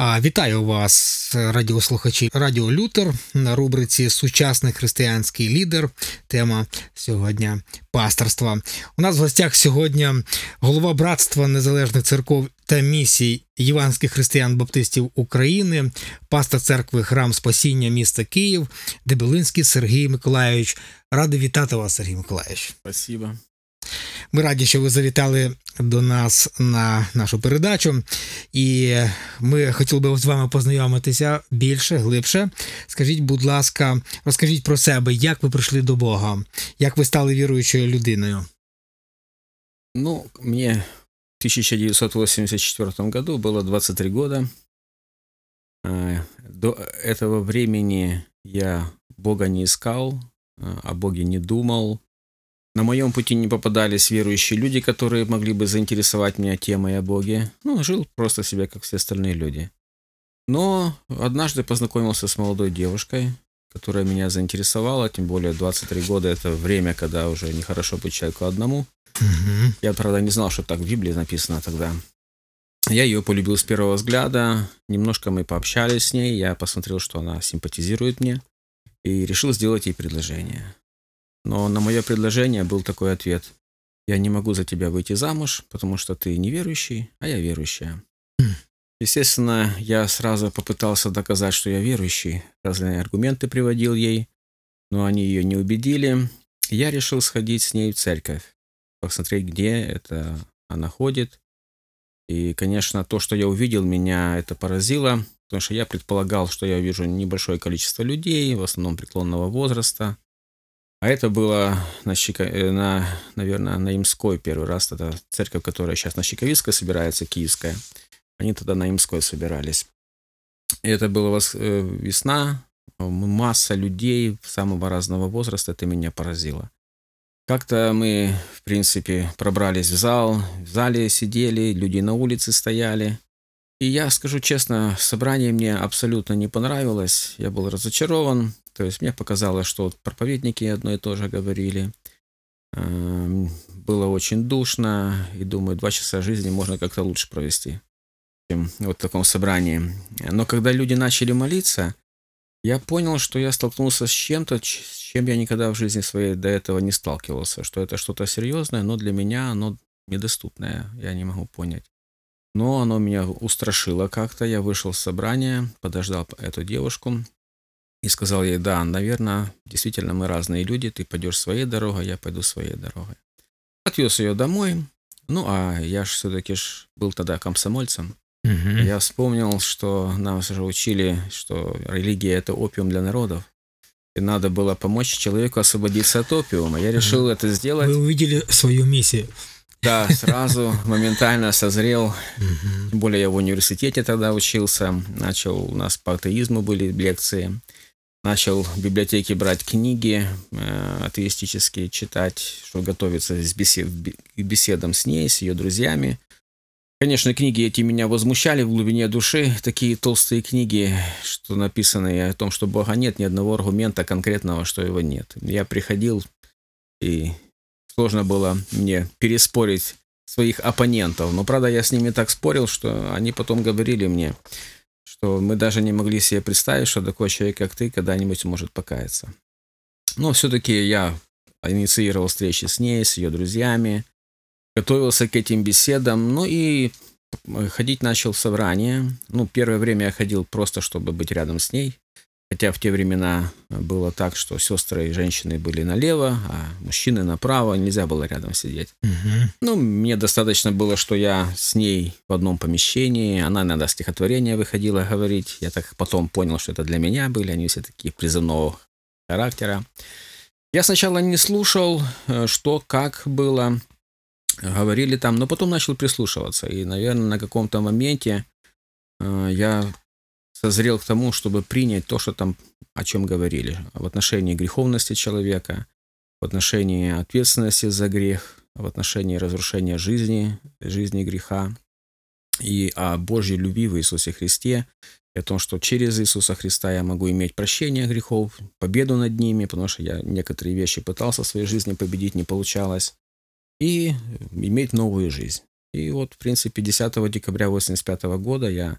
Вітаю вас, радіослухачі Радіо Лютер на рубриці Сучасний християнський лідер. Тема сьогодні пасторства. У нас в гостях сьогодні голова братства незалежних церков та місій Євангельських християн-баптистів України, пастор церкви Храм Спасіння міста Київ, Дебелинський Сергій Миколаївич. Радий вітати вас, Сергій Миколаївич. Спасибо. Ми раді, що ви завітали до нас на нашу передачу, і ми хотіли би з вами познайомитися більше, глибше. Скажіть, будь ласка, розкажіть про себе, як ви прийшли до Бога, як ви стали віруючою людиною? Ну, мне в 1984 году было 23 года. До этого времени я Бога не искал, о Боге не думал, на моем пути не попадались верующие люди, которые могли бы заинтересовать меня темой о Боге. Ну, жил просто себя, как все остальные люди. Но однажды познакомился с молодой девушкой, которая меня заинтересовала, тем более 23 года – это время, когда уже нехорошо быть человеку одному. Угу. Я, правда, не знал, что так в Библии написано тогда. Я ее полюбил с первого взгляда, немножко мы пообщались с ней, я посмотрел, что она симпатизирует мне, и решил сделать ей предложение. Но на мое предложение был такой ответ. Я не могу за тебя выйти замуж, потому что ты неверующий, а я верующая. Естественно, я сразу попытался доказать, что я верующий. Разные аргументы приводил ей, но они ее не убедили. Я решил сходить с ней в церковь, посмотреть, где это она ходит. И, конечно, то, что я увидел, меня это поразило, потому что я предполагал, что я увижу небольшое количество людей, в основном преклонного возраста, а это было на, Щека... Э, на наверное, на Имской первый раз. Это церковь, которая сейчас на Щековицкой собирается, киевская. Они тогда на Имской собирались. И это была э, весна, масса людей самого разного возраста. Это меня поразило. Как-то мы, в принципе, пробрались в зал, в зале сидели, люди на улице стояли. И я скажу честно, собрание мне абсолютно не понравилось. Я был разочарован. То есть мне показалось, что проповедники одно и то же говорили. Эм, было очень душно, и думаю, два часа жизни можно как-то лучше провести, чем вот в таком собрании. Но когда люди начали молиться, я понял, что я столкнулся с чем-то, с чем я никогда в жизни своей до этого не сталкивался, что это что-то серьезное, но для меня оно недоступное, я не могу понять. Но оно меня устрашило как-то. Я вышел с собрания, подождал эту девушку, и сказал ей, да, наверное, действительно мы разные люди, ты пойдешь своей дорогой, я пойду своей дорогой. Отвез ее домой, ну а я же все-таки ж был тогда комсомольцем. Угу. Я вспомнил, что нас уже учили, что религия это опиум для народов. И надо было помочь человеку освободиться от опиума. Я решил это сделать. Вы увидели свою миссию. Да, сразу моментально созрел. Тем более я в университете тогда учился. Начал, у нас по атеизму были лекции начал в библиотеке брать книги э, атеистические, читать, что готовиться к бесед, беседам с ней, с ее друзьями. Конечно, книги эти меня возмущали в глубине души. Такие толстые книги, что написаны о том, что Бога нет, ни одного аргумента конкретного, что его нет. Я приходил, и сложно было мне переспорить своих оппонентов. Но, правда, я с ними так спорил, что они потом говорили мне, что мы даже не могли себе представить, что такой человек, как ты, когда-нибудь может покаяться. Но все-таки я инициировал встречи с ней, с ее друзьями, готовился к этим беседам, ну и ходить начал в собрание. Ну, первое время я ходил просто, чтобы быть рядом с ней, Хотя в те времена было так, что сестры и женщины были налево, а мужчины направо, нельзя было рядом сидеть. Угу. Ну, мне достаточно было, что я с ней в одном помещении, она иногда стихотворение выходила говорить. Я так потом понял, что это для меня были, они все такие призывного характера. Я сначала не слушал, э, что, как было, говорили там, но потом начал прислушиваться. И, наверное, на каком-то моменте э, я созрел к тому, чтобы принять то, что там, о чем говорили, в отношении греховности человека, в отношении ответственности за грех, в отношении разрушения жизни, жизни греха, и о Божьей любви в Иисусе Христе, и о том, что через Иисуса Христа я могу иметь прощение грехов, победу над ними, потому что я некоторые вещи пытался в своей жизни победить, не получалось, и иметь новую жизнь. И вот, в принципе, 10 декабря 1985 года я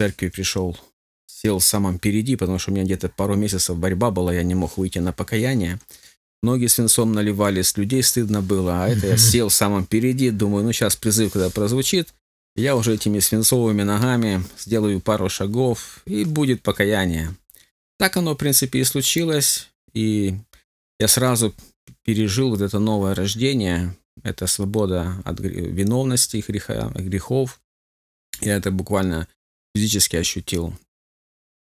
церкви пришел, сел самым впереди, потому что у меня где-то пару месяцев борьба была, я не мог выйти на покаяние. Ноги свинцом наливались, людей стыдно было, а это я сел самым впереди, думаю, ну сейчас призыв, когда прозвучит, я уже этими свинцовыми ногами сделаю пару шагов, и будет покаяние. Так оно, в принципе, и случилось, и я сразу пережил вот это новое рождение, это свобода от виновности, греха, грехов. Я это буквально физически ощутил.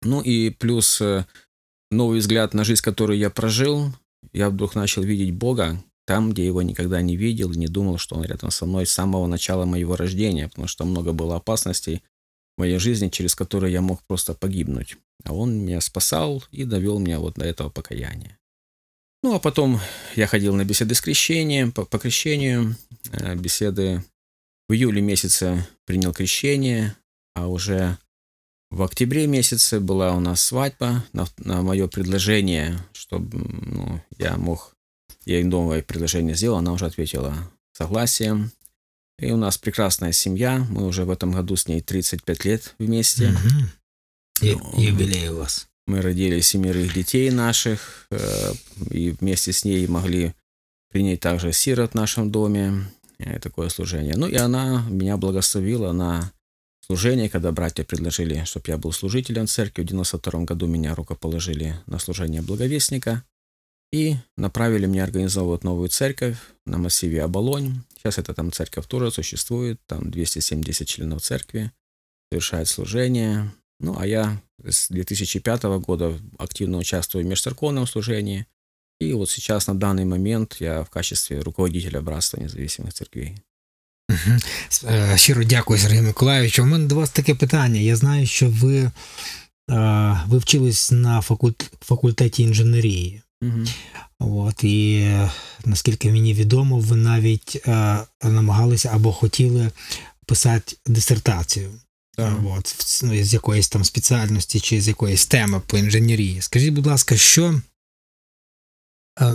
Ну и плюс э, новый взгляд на жизнь, которую я прожил, я вдруг начал видеть Бога там, где его никогда не видел, не думал, что он рядом со мной с самого начала моего рождения, потому что много было опасностей в моей жизни, через которые я мог просто погибнуть. А он меня спасал и довел меня вот до этого покаяния. Ну, а потом я ходил на беседы с крещением, по, по крещению, э, беседы в июле месяце принял крещение, а уже в октябре месяце была у нас свадьба на, на мое предложение, чтобы ну, я мог, я ей новое предложение сделал, она уже ответила согласием. И у нас прекрасная семья, мы уже в этом году с ней 35 лет вместе. Угу. Юбилей у вас. Мы родили семерых детей наших, э, и вместе с ней могли принять также сирот в нашем доме, э, такое служение. Ну и она меня благословила на служение, когда братья предложили, чтобы я был служителем церкви. В 92 году меня рукоположили на служение благовестника и направили меня организовывать новую церковь на массиве Оболонь. Сейчас эта там церковь тоже существует, там 270 членов церкви, совершает служение. Ну, а я с 2005 года активно участвую в межцерковном служении. И вот сейчас, на данный момент, я в качестве руководителя Братства независимых церквей. Угу. Щиро дякую, Сергій Миколаївич. У мене до вас таке питання. Я знаю, що ви ви вчились на факультеті інженерії. Угу. От, І наскільки мені відомо, ви навіть намагалися або хотіли писати дисертацію. От, ну, з якоїсь там спеціальності чи з якоїсь теми по інженерії. Скажіть, будь ласка, що,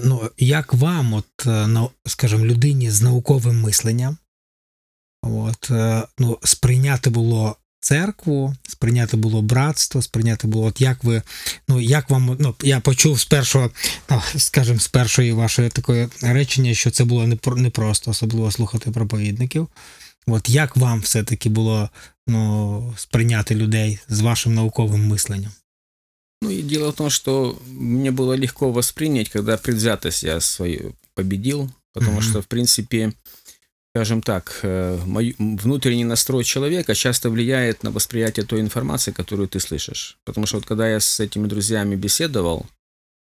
ну, як вам, от, скажімо, людині з науковим мисленням, от, ну, сприйняти було церкву, сприйняти було братство, сприйняти було, от як ви, ну, як вам, ну, я почув з першого, ну, скажімо, з першої вашої такої речення, що це було непросто, особливо слухати проповідників. От як вам все-таки було ну, сприйняти людей з вашим науковым мисленням? Ну и дело в том, что мне было легко воспринять, когда предвзятость я свою победил, потому mm-hmm. что, в принципе, скажем так, э, внутренний настрой человека часто влияет на восприятие той информации, которую ты слышишь. Потому что вот когда я с этими друзьями беседовал,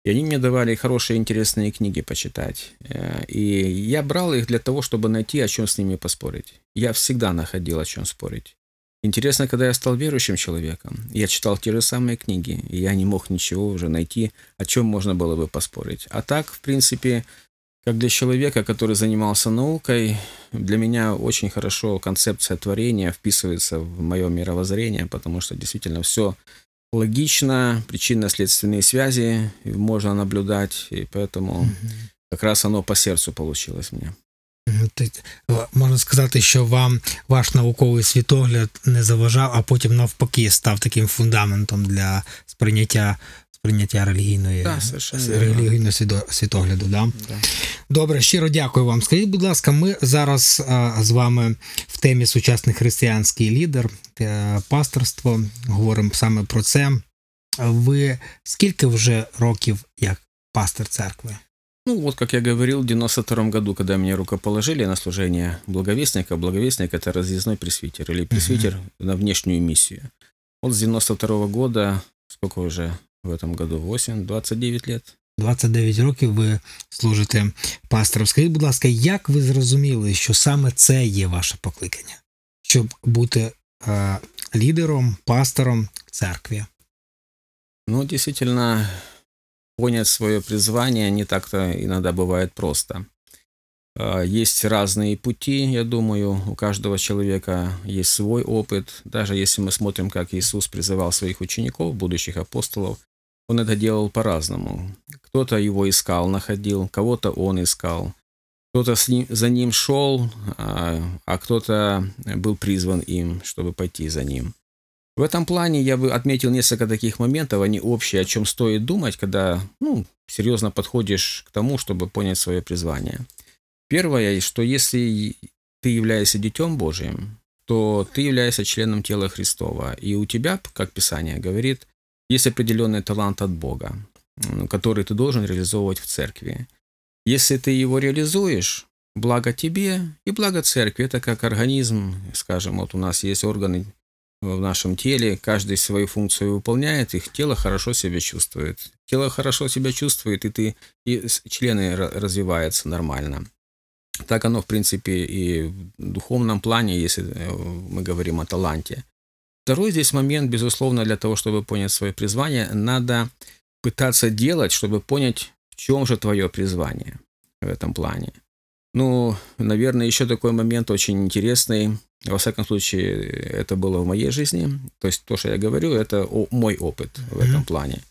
и они мне давали хорошие, интересные книги почитать. Э, и я брал их для того, чтобы найти, о чем с ними поспорить. Я всегда находил, о чем спорить. Интересно, когда я стал верующим человеком, я читал те же самые книги, и я не мог ничего уже найти, о чем можно было бы поспорить. А так, в принципе, как для человека, который занимался наукой, для меня очень хорошо концепция творения вписывается в мое мировоззрение, потому что действительно все логично, причинно-следственные связи можно наблюдать, и поэтому угу. как раз оно по сердцу получилось мне. Можна сказати, що вам ваш науковий світогляд не заважав, а потім навпаки став таким фундаментом для сприйняття сприйняття релігійної да, релігійного світогляду. Да? Да. Добре, щиро дякую вам. Скажіть, будь ласка, ми зараз а, з вами в темі сучасний християнський лідер, пасторство, говоримо саме про це. Ви скільки вже років як пастор церкви? Ну, вот, как я говорил, в 92 году, когда меня рукоположили на служение благовестника, благовестник – это разъездной пресвитер или пресвитер uh-huh. на внешнюю миссию. Вот с 92 года, сколько уже в этом году? 8, 29 лет. 29 років ви служите пастором. Скажіть, будь ласка, як ви зрозуміли, що саме це є ваше покликання, щоб бути е, лідером, пастором церкви? Ну, действительно, понять свое призвание не так-то иногда бывает просто. А, есть разные пути, я думаю, у каждого человека есть свой опыт. Даже если мы смотрим, как Иисус призывал своих учеников, будущих апостолов, он это делал по-разному. Кто-то его искал, находил, кого-то он искал, кто-то за ним шел, а, а кто-то был призван им, чтобы пойти за ним. В этом плане я бы отметил несколько таких моментов, они общие, о чем стоит думать, когда ну, серьезно подходишь к тому, чтобы понять свое призвание. Первое, что если ты являешься детем Божьим, то ты являешься членом тела Христова. И у тебя, как Писание говорит, есть определенный талант от Бога, который ты должен реализовывать в церкви. Если ты его реализуешь, благо тебе и благо церкви. Это как организм, скажем, вот у нас есть органы в нашем теле, каждый свою функцию выполняет, их тело хорошо себя чувствует. Тело хорошо себя чувствует, и ты и члены развиваются нормально. Так оно, в принципе, и в духовном плане, если э, мы говорим о таланте. Второй здесь момент, безусловно, для того, чтобы понять свое призвание, надо пытаться делать, чтобы понять, в чем же твое призвание в этом плане. Ну, наверное, еще такой момент очень интересный. Во всяком случае, это было в моей жизни. То есть то, что я говорю, это мой опыт в этом плане.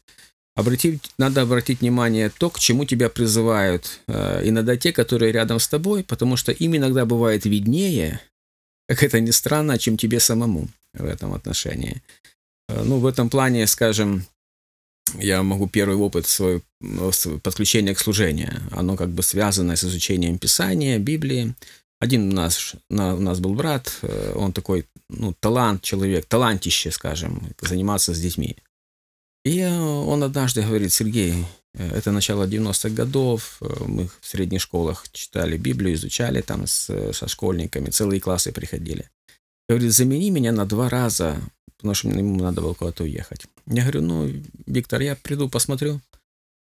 Обратить, надо обратить внимание то, к чему тебя призывают э, иногда те, которые рядом с тобой, потому что им иногда бывает виднее, как это ни странно, чем тебе самому в этом отношении. Э, ну, в этом плане, скажем, я могу первый опыт свой подключения к служению. Оно как бы связано с изучением Писания, Библии. Один у нас, у нас был брат, э, он такой, ну, талант человек, талантище, скажем, заниматься с детьми. И он однажды говорит, Сергей, э, это начало 90-х годов, мы в средних школах читали Библию, изучали там с, со школьниками, целые классы приходили. Говорит, замени меня на два раза, потому что ему надо было куда-то уехать. Я говорю, ну, Виктор, я приду, посмотрю,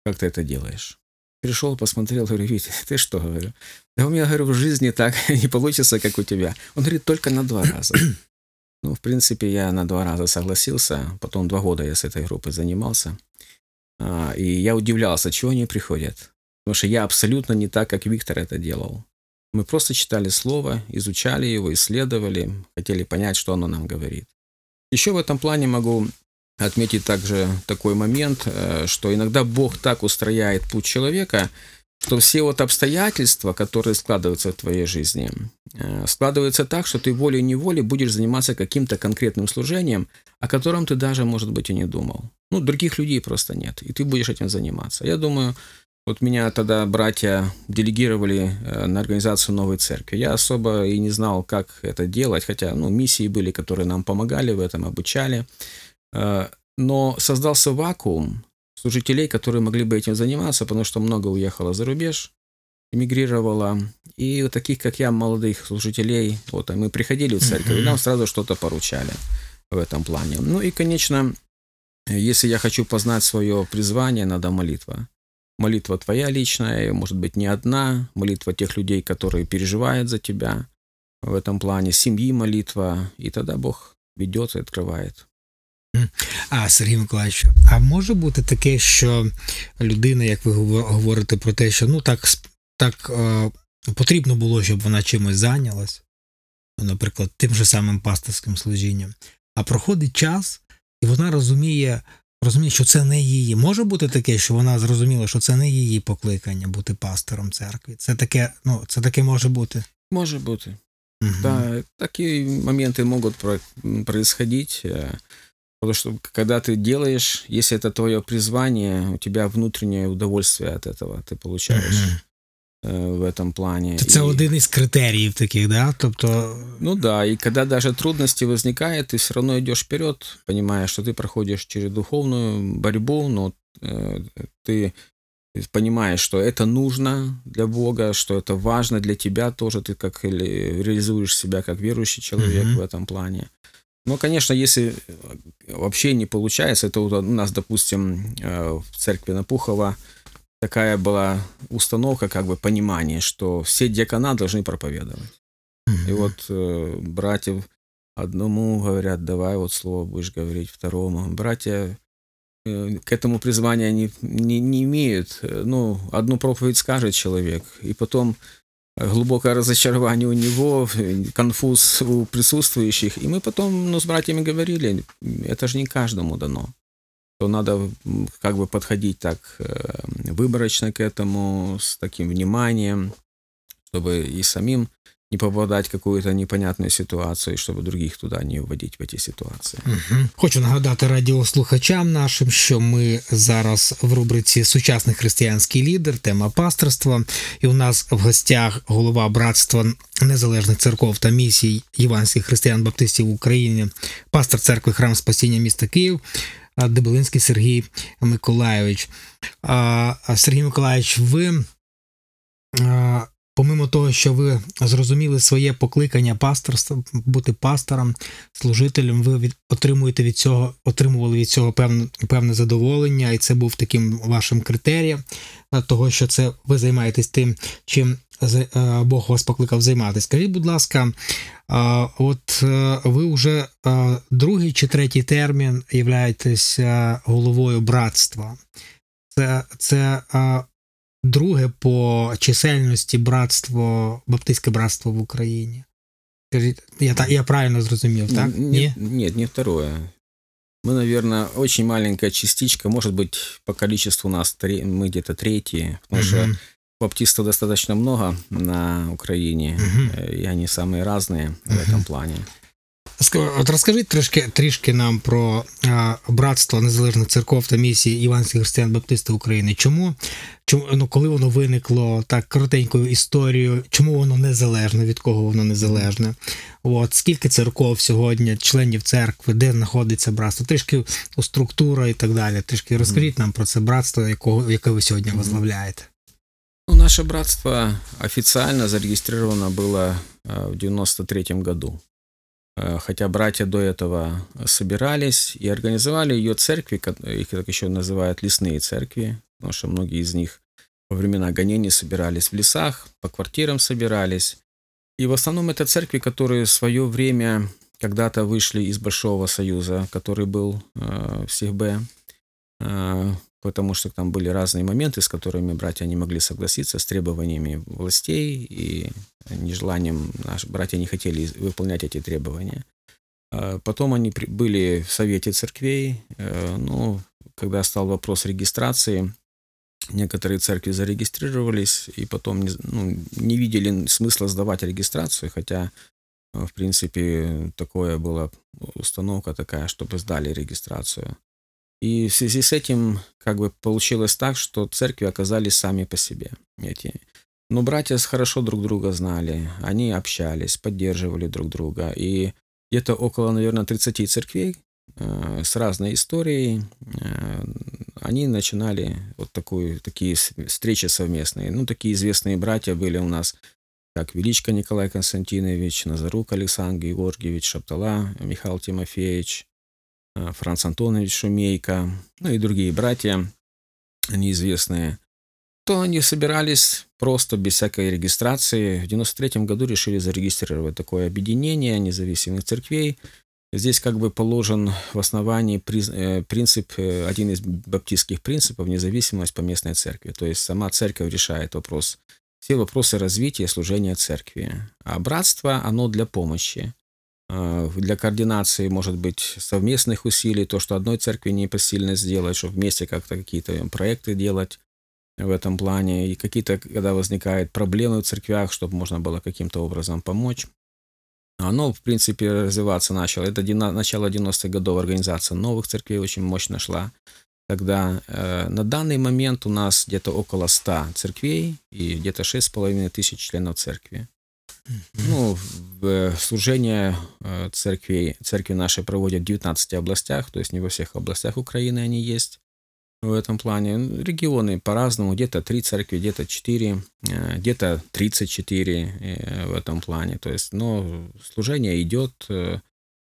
как ты это делаешь. Пришел, посмотрел, говорю, Витя, ты что, говорю? Да у меня, говорю, в жизни так не получится, как у тебя. Он говорит, только на два раза. Ну, в принципе, я на два раза согласился. Потом два года я с этой группой занимался. А, и я удивлялся, чего они приходят. Потому что я абсолютно не так, как Виктор это делал. Мы просто читали слово, изучали его, исследовали, хотели понять, что оно нам говорит. Еще в этом плане могу отметить также такой момент, э, что иногда Бог так устрояет путь человека, что все вот обстоятельства, которые складываются в твоей жизни, э, складываются так, что ты волей-неволей будешь заниматься каким-то конкретным служением, о котором ты даже, может быть, и не думал. Ну, других людей просто нет, и ты будешь этим заниматься. Я думаю, вот меня тогда братья делегировали э, на организацию новой церкви. Я особо и не знал, как это делать, хотя ну, миссии были, которые нам помогали в этом, обучали. Э, но создался вакуум служителей, которые могли бы этим заниматься, потому что много уехало за рубеж, эмигрировало. И вот таких, как я, молодых служителей, вот мы приходили в церковь, и нам сразу что-то поручали в этом плане. Ну и, конечно, если я хочу познать свое призвание, надо молитва. Молитва твоя личная, может быть, не одна, молитва тех людей, которые переживают за тебя в этом плане, семьи молитва, и тогда Бог ведет и открывает. А, Сергій Миколаївич, а може бути таке, що людина, як ви говорите про те, що ну так так е, потрібно було, щоб вона чимось зайнялась, ну, наприклад, тим же самим пасторським служінням, а проходить час, і вона розуміє, розуміє, що це не її. Може бути таке, що вона зрозуміла, що це не її покликання бути пастором церкви. Це таке, ну, це таке може бути. Може бути. Угу. Да, такие моменты могут происходить. Э, Потому что когда ты делаешь, если это твое призвание, у тебя внутреннее удовольствие от этого ты получаешь. в этом плане. Це і... один із критеріїв таких, да? Тобто... Ну да, и когда даже трудности возникают, ты все равно идешь вперед, понимая, что ты проходишь через духовную борьбу, но э, ты понимаешь, что это нужно для Бога, что это важно для тебя тоже, ты как реализуешь себя как верующий человек mm-hmm. в этом плане. Ну, конечно, если вообще не получается, это у нас, допустим, э, в церкви Напухова такая была установка, как бы понимание, что все диакона должны проповедовать. И вот э, братьев одному говорят, давай вот слово будешь говорить второму. Братья э, к этому призвания не, не, не имеют. Ну, одну проповедь скажет человек, и потом глубокое разочарование у него, конфуз у присутствующих. И мы потом ну, с братьями говорили, это же не каждому дано. То надо как бы подходить так э, выборочно к этому, с таким вниманием, чтобы и самим не попадать в какую-то непонятную ситуацию, чтобы других туда не вводить в эти ситуації. Угу. Хочу нагадати радіослухачам нашим, що ми зараз в рубриці Сучасний християнський лідер, тема пасторства. І у нас в гостях голова братства незалежних церков та місій Євангельських християн-баптистів в Україні, пастор церкви Храм Спасіння міста Київ. Дебелинський Сергій Миколайович. Сергій Миколайович, ви помимо того, що ви зрозуміли своє покликання пасторства, бути пастором, служителем, ви від, отримуєте від цього, отримували від цього певне певне задоволення, і це був таким вашим критерієм того, що це ви займаєтесь тим, чим Бог вас покликав займатися. Скажіть, будь ласка, от ви вже другий чи третій термін являєтесь головою братства. Це це друге по чисельності братство, Баптистське братство в Україні. Скажіть, я, я правильно зрозумів, так? Нет, нет, не второе. Мы, наверное, очень маленькая частичка, может быть, по количеству нас мы где-то третьи, потому угу. что баптистов достаточно много на Украине, угу. и они самые разные угу. в этом плане. От розкажіть трішки трішки нам про а, братство незалежних церков та місії Іванських християн Баптистів України. Чому чому ну, коли воно виникло так коротенькою історією, чому воно незалежне, від кого воно незалежне? От скільки церков сьогодні, членів церкви, де знаходиться братство? Трішки структура і так далі. Трішки розкажіть нам про це братство, якого яке ви сьогодні возглавляєте. Наше братство официально зарегистрировано было в 93 году. Э, хотя братья до этого собирались и организовали ее церкви, их так еще называют лесные церкви, потому что многие из них во времена гонений собирались в лесах, по квартирам собирались. И в основном это церкви, которые в свое время когда-то вышли из Большого Союза, который был э, в Сихбе, э, потому что там были разные моменты, с которыми братья не могли согласиться, с требованиями властей и нежеланием, наши братья не хотели выполнять эти требования. А потом они были в Совете церквей, э, но когда стал вопрос регистрации, некоторые церкви зарегистрировались и потом ну, не видели смысла сдавать регистрацию, хотя, э, в принципе, такое была установка такая, чтобы сдали регистрацию. И в связи с этим как бы получилось так, что церкви оказались сами по себе. Эти. Но братья хорошо друг друга знали, они общались, поддерживали друг друга. И где-то около, наверное, 30 церквей э, с разной историей э, они начинали вот такую, такие встречи совместные. Ну, такие известные братья были у нас, как Величко Николай Константинович, Назарук Александр Георгиевич, Шаптала Михаил Тимофеевич, Франц Антонович Шумейко, ну и другие братья, они известные, то они собирались просто без всякой регистрации. В 93 году решили зарегистрировать такое объединение независимых церквей. Здесь как бы положен в основании э, принцип, э, один из баптистских принципов, независимость по местной церкви. То есть сама церковь решает вопрос, все вопросы развития служения церкви. А братство, оно для помощи. А, для координации, может быть, совместных усилий, то, что одной церкви не посильно сделать, чтобы вместе как-то какие-то проекты делать в этом плане, и какие-то, когда возникают проблемы в церквях, чтобы можно было каким-то образом помочь. Оно, в принципе, развиваться начало. Это начало 90-х годов организация новых церквей очень мощно шла. Тогда э, на данный момент у нас где-то около 100 церквей и где-то 6,5 тысяч членов церкви. Ну, служение э, церкви, церкви нашей проводят в 19 областях, то есть не во всех областях Украины они есть в этом плане. Регионы по-разному, где-то 3 церкви, где-то 4, э, где-то 34 э, в этом плане. То есть, но служение идет,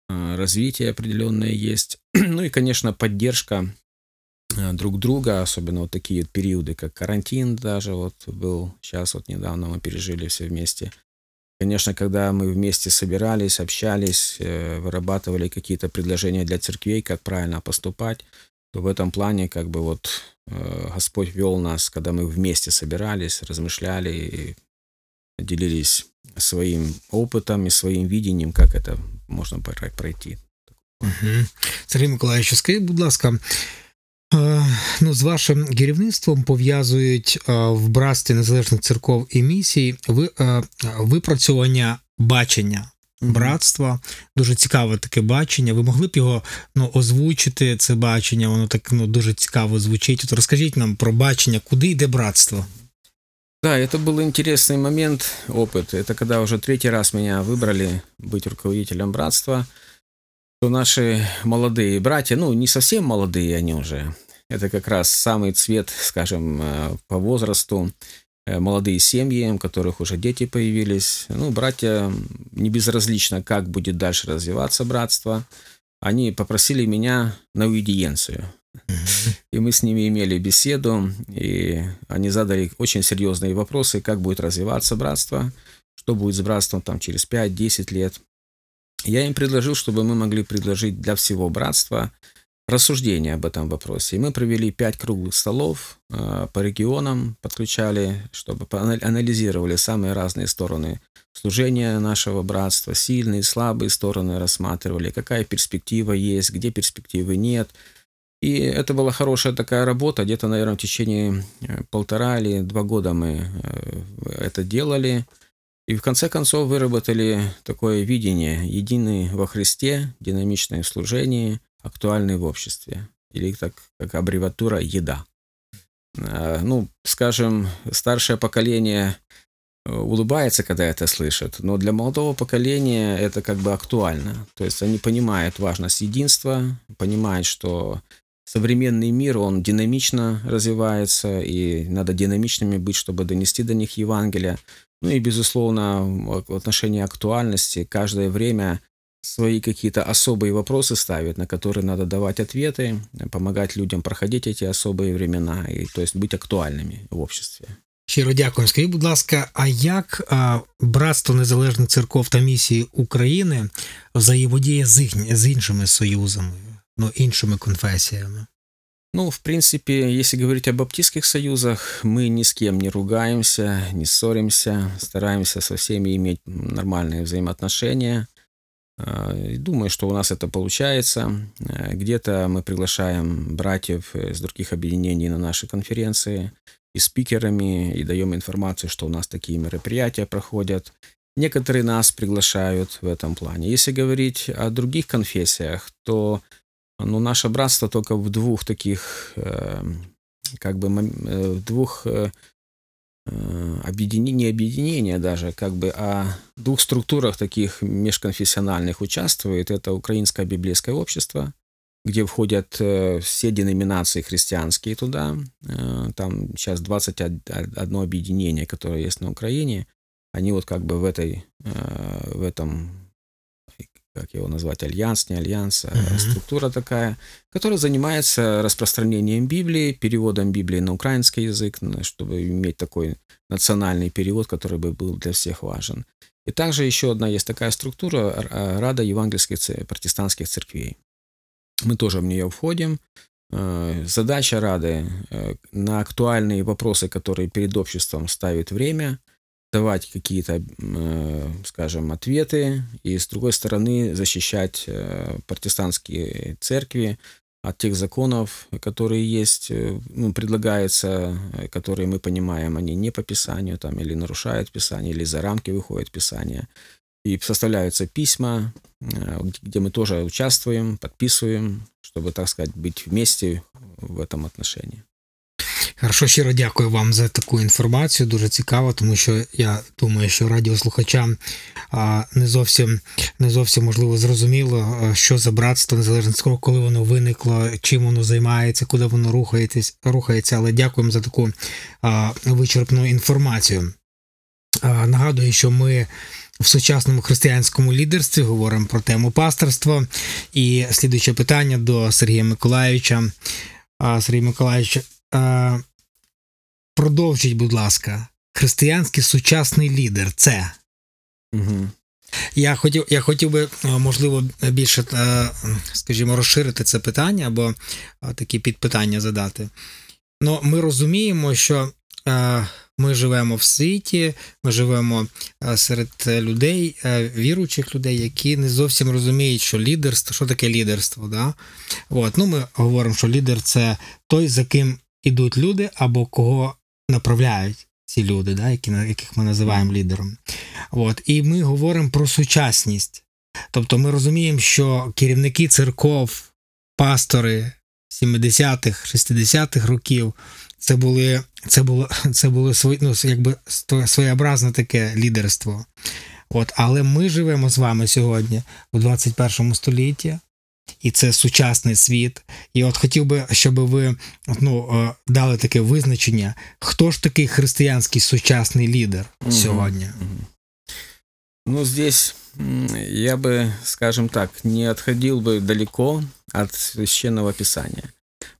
развитие определенное есть. Ну и, конечно, поддержка друг друга, особенно вот такие периоды, как карантин даже вот был, сейчас вот недавно мы пережили все вместе – Конечно, когда мы вместе собирались, общались, э, вырабатывали какие-то предложения для церквей, как правильно поступать, то в этом плане как бы вот э, Господь вел нас, когда мы вместе собирались, размышляли и делились своим опытом и своим видением, как это можно пройти. Угу. Сергій Миколаївич, скажіть, будь ласка, Е, Ну, з вашим керівництвом пов'язують е, в братстві незалежних церков і місій ви, е, випрацювання бачення братства. Дуже цікаве таке бачення. Ви могли б його ну, озвучити, це бачення, воно так ну, дуже цікаво звучить. От розкажіть нам про бачення, куди йде братство? Да, это был интересный момент, опыт. Это когда уже третий раз меня выбрали быть руководителем братства, то наши молодые братья, ну, не совсем молодые они уже, это как раз самый цвет, скажем, э, по возрасту, э, молодые семьи, у которых уже дети появились. Ну, братья не безразлично, как будет дальше развиваться братство. Они попросили меня на аудиенцию. И мы с ними имели беседу, и они задали очень серьезные вопросы, как будет развиваться братство, что будет с братством там через 5-10 лет. Я им предложил, чтобы мы могли предложить для всего братства рассуждения об этом вопросе. И мы провели пять круглых столов э, по регионам, подключали, чтобы анализировали самые разные стороны служения нашего братства, сильные, слабые стороны рассматривали, какая перспектива есть, где перспективы нет – и это была хорошая такая работа. Где-то, наверное, в течение э, полтора или два года мы э, это делали. И в конце концов выработали такое видение единый во Христе, динамичное в служении, актуальный в обществе. Или так как аббревиатура «еда». Э, ну, скажем, старшее поколение улыбается, когда это слышит, но для молодого поколения это как бы актуально. То есть они понимают важность единства, понимают, что современный мир, он динамично развивается, и надо динамичными быть, чтобы донести до них Евангелие. Ну и, безусловно, в отношении актуальности каждое время свои какие-то особые вопросы ставить, на которые надо давать ответы, помогать людям проходить эти особые времена, и, то есть быть актуальными в обществе. Щиро дякую. Скажіть, будь ласка, а як а, братство незалежних церков та місії України взаємодіє з, з іншими союзами? ну, іншими конфессиями? Ну, в принципе, если говорить о баптистских союзах, мы ни с кем не ругаемся, не ссоримся, стараемся со всеми иметь нормальные взаимоотношения. А, думаю, что у нас это получается. А, где-то мы приглашаем братьев из других объединений на наши конференции и спикерами, и даем информацию, что у нас такие мероприятия проходят. Некоторые нас приглашают в этом плане. Если говорить о других конфессиях, то ну, наше братство только в двух таких, э, как бы, э, в двух э, объединений, не объединения даже, как бы, а двух структурах таких межконфессиональных участвует. Это Украинское библейское общество, где входят все деноминации христианские туда. Там сейчас 21 объединение, которое есть на Украине. Они вот как бы в, этой, в этом как его назвать, альянс, не альянс, uh-huh. структура такая, которая занимается распространением Библии, переводом Библии на украинский язык, чтобы иметь такой национальный перевод, который бы был для всех важен. И также еще одна есть такая структура, а, Рада евангельских протестантских церквей. Мы тоже в нее входим. Э, задача Рады э, на актуальные вопросы, которые перед обществом ставит время – давать какие-то, э, скажем, ответы, и с другой стороны защищать э, протестантские церкви от тех законов, которые есть, э, ну, предлагаются, которые мы понимаем, они не по Писанию, там, или нарушают Писание, или за рамки выходят Писания. И составляются письма, где мы тоже участвуем, подписываем, чтобы, так сказать, быть вместе в этом отношении. Хорошо, щиро дякую вам за таку інформацію. Дуже цікаво, тому що я думаю, що радіослухачам не зовсім не зовсім можливо зрозуміло, що за братство незалежно коли воно виникло, чим воно займається, куди воно рухається. Але дякуємо за таку вичерпну інформацію. Нагадую, що ми. В сучасному християнському лідерстві говоримо про тему пасторства. І слідуюче питання до Сергія Миколаївича. Сергій Миколаївич, Продовжіть, будь ласка, християнський сучасний лідер це. Угу. Я хотів я хотів би, можливо, більше, скажімо, розширити це питання або такі підпитання задати. Ну, ми розуміємо, що ми живемо в світі, ми живемо серед людей, віруючих людей, які не зовсім розуміють, що лідерство, що таке лідерство. Да? От, ну, Ми говоримо, що лідер це той, за ким ідуть люди, або кого направляють ці люди, да, які, яких ми називаємо лідером. От, І ми говоримо про сучасність. Тобто ми розуміємо, що керівники церков, пастори 70-х, 60-х років це були це було це було свої, ну, якби своєобразне таке лідерство. От, Але ми живемо з вами сьогодні у 21 столітті, і це сучасний світ. І от хотів би, щоб ви ну, е, дали таке визначення, хто ж такий християнський сучасний лідер угу, сьогодні? Угу. Ну, здесь я бы, скажем так, не отходил бы далеко от священного писания.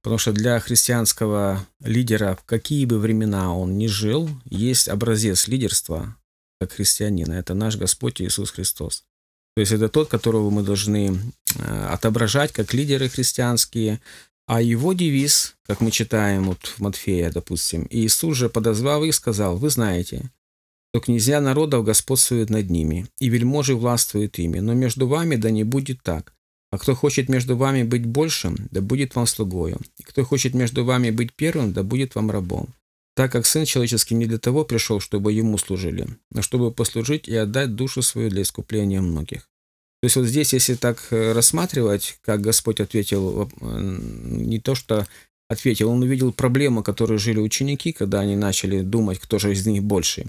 Потому что для христианского лидера, в какие бы времена он ни жил, есть образец лидерства как христианина. Это наш Господь Иисус Христос. То есть это тот, которого мы должны э, отображать как лидеры христианские. А его девиз, как мы читаем вот в Матфея, допустим, Иисус же подозвал их сказал, вы знаете, что князья народов господствуют над ними, и вельможи властвуют ими, но между вами да не будет так. А кто хочет между вами быть большим, да будет вам слугою. И кто хочет между вами быть первым, да будет вам рабом. Так как Сын Человеческий не для того пришел, чтобы Ему служили, но чтобы послужить и отдать душу свою для искупления многих. То есть вот здесь, если так э, рассматривать, как Господь ответил, э, не то что ответил, он увидел проблему, которую жили ученики, когда они начали думать, кто же из них больше.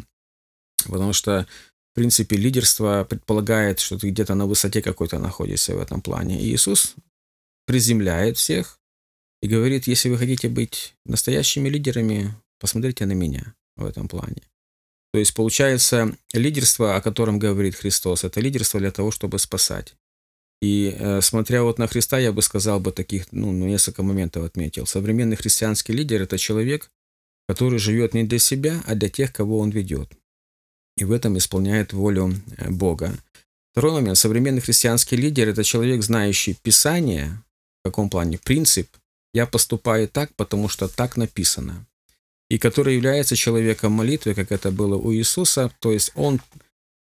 Потому что в принципе, лидерство предполагает, что ты где-то на высоте какой-то находишься в этом плане. И Иисус приземляет всех и говорит, если вы хотите быть настоящими лидерами, посмотрите на меня в этом плане. То есть, получается, лидерство, о котором говорит Христос, это лидерство для того, чтобы спасать. И э, смотря вот на Христа, я бы сказал бы таких, ну, несколько моментов отметил. Современный христианский лидер – это человек, который живет не для себя, а для тех, кого он ведет и в этом исполняет волю э, Бога. Второй момент. Современный христианский лидер – это человек, знающий Писание, в каком плане, принцип «я поступаю так, потому что так написано», и который является человеком молитвы, как это было у Иисуса, то есть он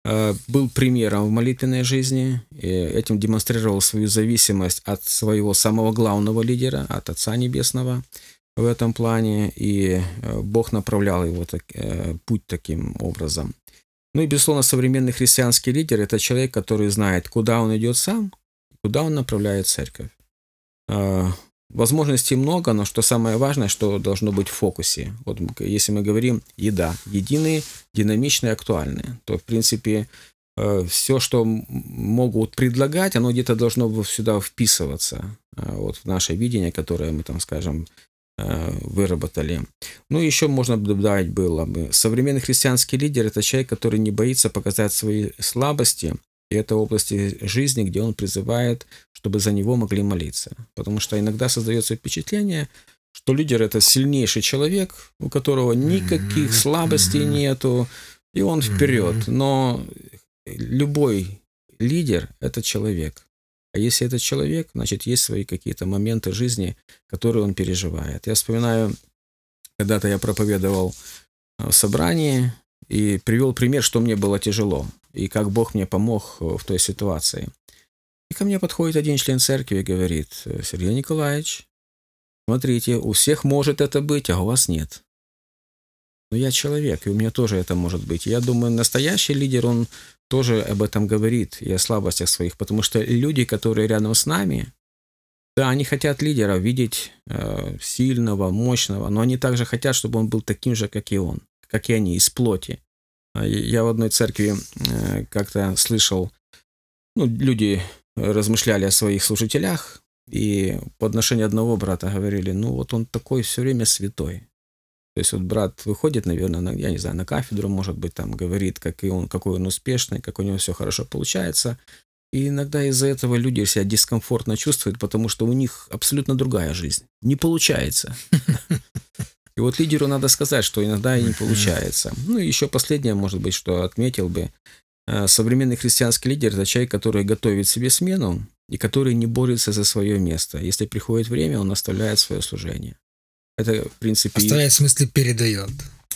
э, был примером в молитвенной жизни, и этим демонстрировал свою зависимость от своего самого главного лидера, от Отца Небесного в этом плане, и э, Бог направлял его так, путь таким образом. Ну и, безусловно, современный христианский лидер – это человек, который знает, куда он идет сам, куда он направляет церковь. Возможностей много, но что самое важное, что должно быть в фокусе. Вот если мы говорим еда, единые, динамичные, актуальные, то, в принципе, э, все, что могут предлагать, оно где-то должно сюда вписываться, а, вот в наше видение, которое мы там, скажем, Э, выработали. Ну, еще можно добавить было бы. Современный христианский лидер – это человек, который не боится показать свои слабости, и это области жизни, где он призывает, чтобы за него могли молиться. Потому что иногда создается впечатление, что лидер – это сильнейший человек, у которого никаких слабостей нету, и он вперед. Но любой лидер – это человек. А если это человек, значит, есть свои какие-то моменты жизни, которые он переживает. Я вспоминаю, когда-то я проповедовал в собрании и привел пример, что мне было тяжело, и как Бог мне помог в той ситуации. И ко мне подходит один член церкви и говорит, Сергей Николаевич, смотрите, у всех может это быть, а у вас нет. Но я человек, и у меня тоже это может быть. Я думаю, настоящий лидер, он тоже об этом говорит и о слабостях своих, потому что люди, которые рядом с нами, да, они хотят лидера видеть э, сильного, мощного, но они также хотят, чтобы он был таким же, как и он, как и они, из плоти. А я в одной церкви э, как-то слышал, ну, люди размышляли о своих служителях, и по отношению одного брата говорили, ну вот он такой все время святой. То есть вот брат выходит, наверное, на, я не знаю, на кафедру, может быть, там говорит, как и он, какой он успешный, как у него все хорошо получается. И иногда из-за этого люди себя дискомфортно чувствуют, потому что у них абсолютно другая жизнь. Не получается. И вот лидеру надо сказать, что иногда и не получается. Ну и еще последнее, может быть, что отметил бы. Э, современный христианский лидер – это человек, который готовит себе смену и который не борется за свое место. Если приходит время, он оставляет свое служение. Это, в принципе... Оставляет, в смысле, передает.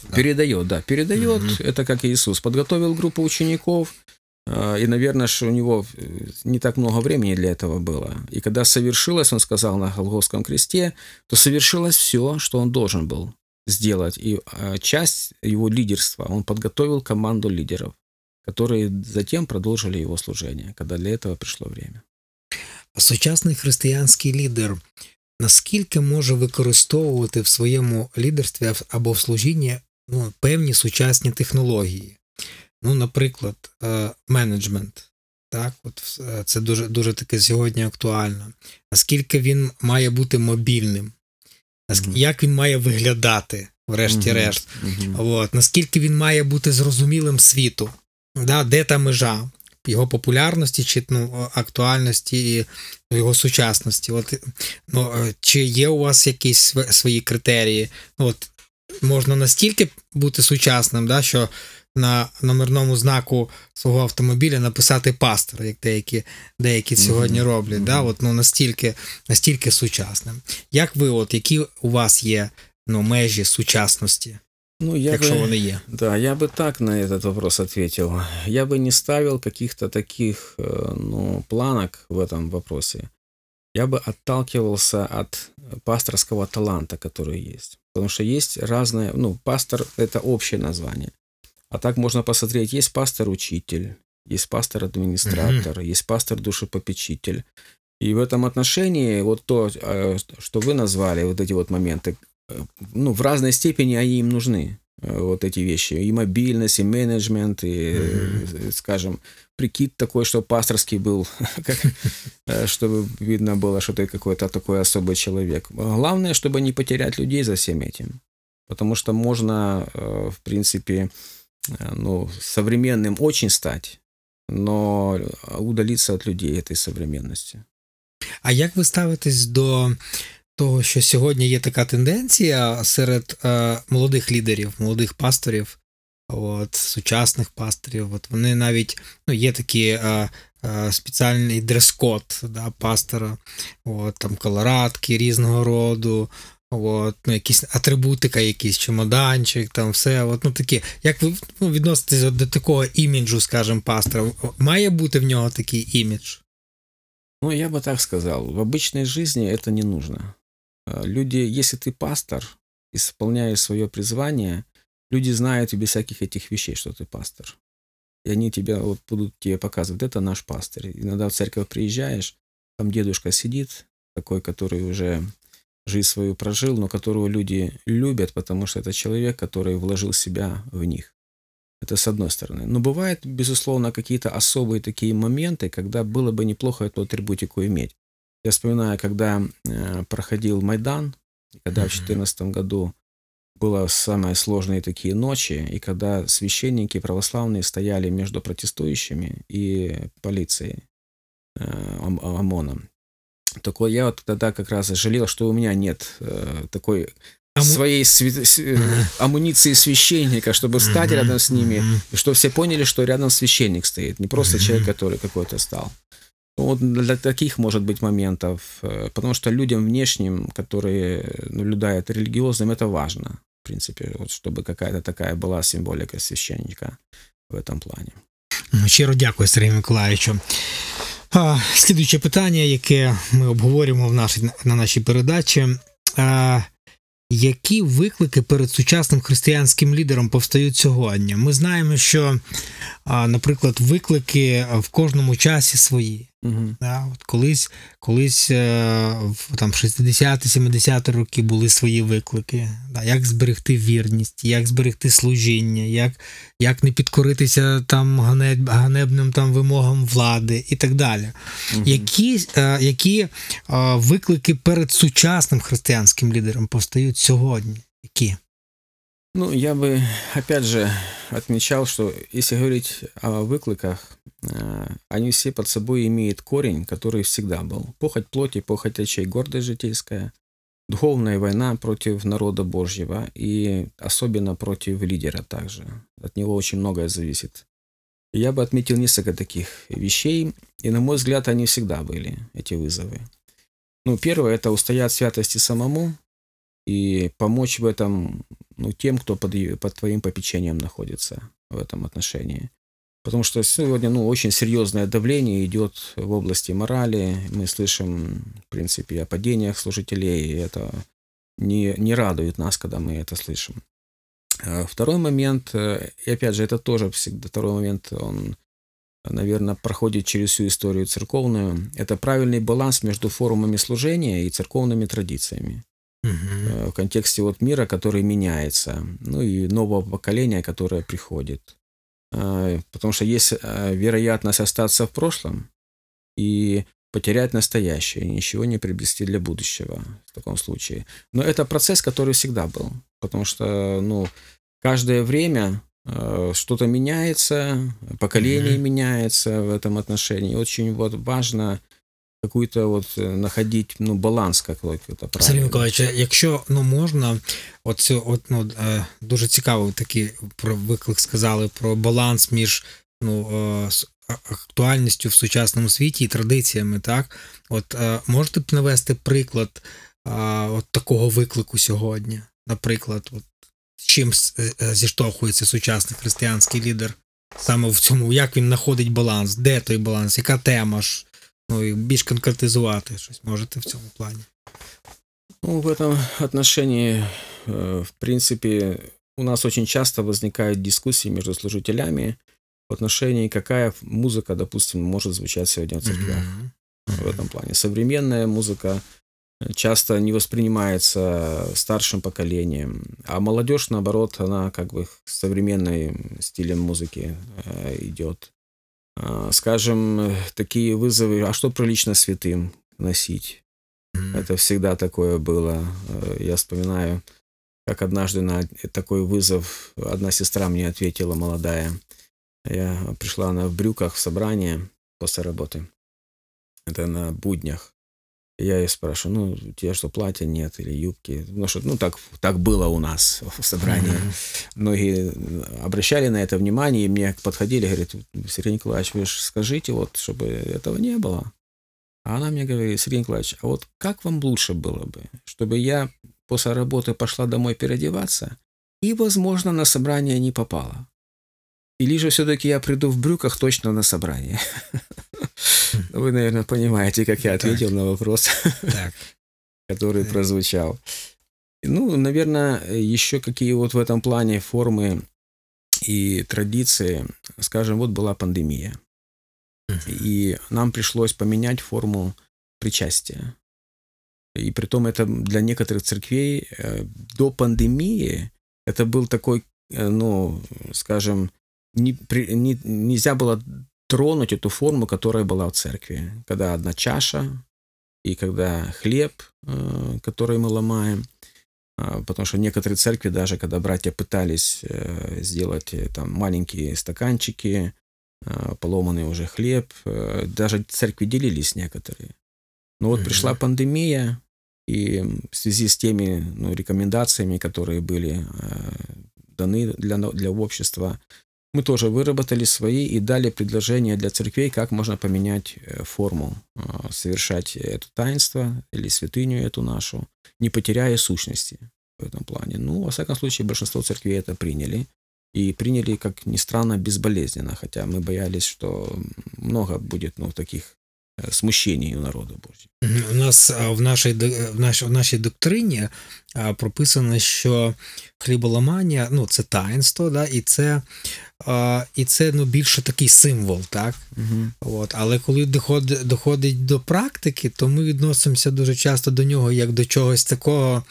Да? Передает, да, передает. Мгм. Это как Иисус. Подготовил группу учеников, и, наверное, ж у него э, не так много времени для этого было. И когда совершилось, он сказал на Голгофском кресте, то совершилось все, что он должен был сделать. И э, часть его лидерства, он подготовил команду лидеров, которые затем продолжили его служение, когда для этого пришло время. Сучасний християнський лідер наскільки може використовувати в своєму лідерстві або в служінні ну, певні сучасні технології? Ну, наприклад, е, менеджмент. Так, от е, це дуже дуже таке сьогодні актуально. Наскільки він має бути мобільним? Як він має виглядати, врешті-решт? От, наскільки він має бути зрозумілим світу? Да, де та межа його популярності чи ну, актуальності і ну, його сучасності? От, ну, е, чи є у вас якісь свої критерії? От, можна настільки бути сучасним, да, що на номерному знаку свого автомобіля написати пастор, як деякі, деякі Мгм, сьогодні роблять. Да? мгм. От, ну, настільки, настільки сучасним. Як ви, от, які у вас є ну, межі сучасності, Ну, я якщо бы... вони є? Да, я бы так на этот вопрос ответил. Я бы не ставил каких-то таких э, ну, планок в этом вопросе. Я бы отталкивался от пасторского таланта, который есть. Потому что есть разные, ну, пастор – это общее название. А так можно посмотреть, есть пастор-учитель, есть пастор-администратор, есть пастор-душепопечитель. И в этом отношении вот то, э, что вы назвали, вот эти вот моменты, э, ну, в разной степени они им нужны, э, вот эти вещи. И мобильность, и менеджмент, и, э, скажем, прикид такой, что пасторский был, чтобы видно было, что ты какой-то такой особый человек. Главное, чтобы не потерять людей за всем этим. Потому что можно, в принципе, ну, современным очень стать, но удалиться от людей этой современности. А як ви ставитесь до того, що сьогодні є така тенденція серед е, молодих лідерів, молодих пасторів, от, сучасних пасторів? От вони навіть ну, є такі е, е, спеціальний дрес-код да, пастора, от, там колорадки різного роду. От, ну, якісь атрибутика, якийсь чемоданчик, там все. От, ну, такі. Як ви ну, відноситесь от до такого іміджу, скажімо, пастора? Має бути в нього такий імідж? Ну, я бы так сказал, в обычной жизни это не нужно. Э, Люди, если ты пастор, исполняешь свое призвание, люди знают и без всяких этих вещей, что ты пастор. И они тебя вот будут тебе показывать, это наш пастор. Иногда в церковь приезжаешь, там дедушка сидит, такой, который уже жизнь свою прожил, но которого люди любят, потому что это человек, который вложил себя в них. Это с одной стороны. Но бывают, безусловно, какие-то особые такие моменты, когда было бы неплохо эту атрибутику иметь. Я вспоминаю, когда э, проходил Майдан, когда в Мгм. 2014 году было самые сложные такие ночи, и когда священники православные стояли между протестующими и полицией, э, ОМ- ОМОНом. Такой я вот тогда как раз жалел, что у меня нет э, такой А мы- своей сви- э, амуниции священника, чтобы встать Мгм, рядом с ними, и чтобы все поняли, что рядом священник стоит, не просто человек, который какой-то стал. Ну, Вот для таких, может быть, моментов, э, потому что людям внешним, которые наблюдают религиозным, это важно, в принципе, вот, чтобы какая-то такая была символика священника в этом плане. Ну, Щиро дякую, Сергію Миколаївичу. Слідуюче питання, яке ми обговорюємо в нашій, на нашій передачі. Які виклики перед сучасним християнським лідером повстають сьогодні? Ми знаємо, що, наприклад, виклики в кожному часі свої. Мгм. Да, от колись, колись е, в там 60-70 роки були свої виклики. Да, як зберегти вірність, як зберегти служіння, як, як не підкоритися там ганеб, ганебним там вимогам влади і так далі. Мгм. Які, е, які е, виклики перед сучасним християнським лідером повстають сьогодні? Які? Ну, я бы, опять же, отмечал, что если говорить о выкликах, э, Они все под собой имеют корень, который всегда был. Похоть плоти, похоть очей, гордость житейская, духовная война против народа Божьего и особенно против лидера также. От него очень многое зависит. Я бы отметил несколько таких вещей, и, на мой взгляд, они всегда были, эти вызовы. Ну, первое – это устоять святости самому и помочь в этом ну, тем, кто под, под твоим попечением находится в этом отношении. Потому что сегодня ну, очень серьезное давление идет в области морали. Мы слышим, в принципе, о падениях служителей, и это не, не радует нас, когда мы это слышим. А второй момент, э, и опять же, это тоже всегда второй момент, он, наверное, проходит через всю историю церковную. Это правильный баланс между форумами служения и церковными традициями. Угу. В контексте вот мира, который меняется, ну и нового поколения, которое приходит. А, потому что есть вероятность остаться в прошлом и потерять настоящее, ничего не приобрести для будущего в таком случае. Но это процесс, который всегда был, потому что, ну, каждое время э, что-то меняется, поколение mm-hmm. меняется в этом отношении. Очень вот важно какую-то от э, находить ну, баланс какой-то Сергій Миколаївич, якщо ну можна, от, цю, от ну, е, дуже цікаво такий про виклик сказали про баланс між ну, е, актуальністю в сучасному світі і традиціями, так? От е, можете б навести приклад от такого виклику сьогодні? Наприклад, от, з чим зіштовхується сучасний християнський лідер саме в цьому, як він знаходить баланс, де той баланс, яка тема ж? Ну і більш конкретизувати щось можете в цьому плані. Ну, в этом отношении, э, в принципе, у нас очень часто возникают дискуссии между служителями в отношении, какая музыка, допустим, может звучать сегодня в церквях. Mm-hmm. В этом плане. Современная музыка часто не воспринимается старшим поколением, а молодежь, наоборот, она как бы современной стилем музыки э, идет. А, скажем, такие вызовы, а что прилично святым носить? Mm-hmm. Это всегда такое было. Э, я вспоминаю, как однажды на такой вызов одна сестра мне ответила, молодая. Я пришла она в брюках в собрание после работы. Это на буднях. Я ее спрашиваю, ну, у тебя что, платья нет или юбки? Ну, что, ну, так, так было у нас в собрании. Mm-hmm. Многие обращали на это внимание, и мне подходили, говорят, Сергей Николаевич, вы же скажите, вот, чтобы этого не было. А она мне говорит, Сергей Николаевич, а вот как вам лучше было бы, чтобы я после работы пошла домой переодеваться и, возможно, на собрание не попала? Или же все-таки я приду в брюках точно на собрание? Вы, наверное, понимаете, как я ответил на вопрос, который прозвучал. Ну, наверное, еще какие вот в этом плане формы и традиции. Скажем, вот была пандемия. И нам пришлось поменять форму причастия. И при том это для некоторых церквей э, до пандемии это был такой, э, ну, скажем, не, не, нельзя было тронуть эту форму, которая была в церкви. Когда одна чаша, и когда хлеб, э, который мы ломаем. А, потому что некоторые церкви, даже когда братья пытались э, сделать э, там маленькие стаканчики, поломанный уже хлеб, даже церкви делились некоторые. Но вот mm-hmm. пришла пандемия, и в связи с теми ну, рекомендациями, которые были даны для, для общества, мы тоже выработали свои и дали предложения для церквей, как можно поменять э, форму, а, совершать это таинство или святыню эту нашу, не потеряя сущности в этом плане. Ну, во всяком случае, большинство церквей это приняли. И приняли, как ни странно, безболезненно, хотя мы боялись, что много будет ну, таких Э, смущенні у народу Божі. У нас в нашій в нашій, в нашій доктрині прописано, що хліболамання ну, це таїнство, да, і це і це ну, більше такий символ. так? Угу. От, Але коли доходить, доходить до практики, то ми відносимося дуже часто до нього як до чогось такого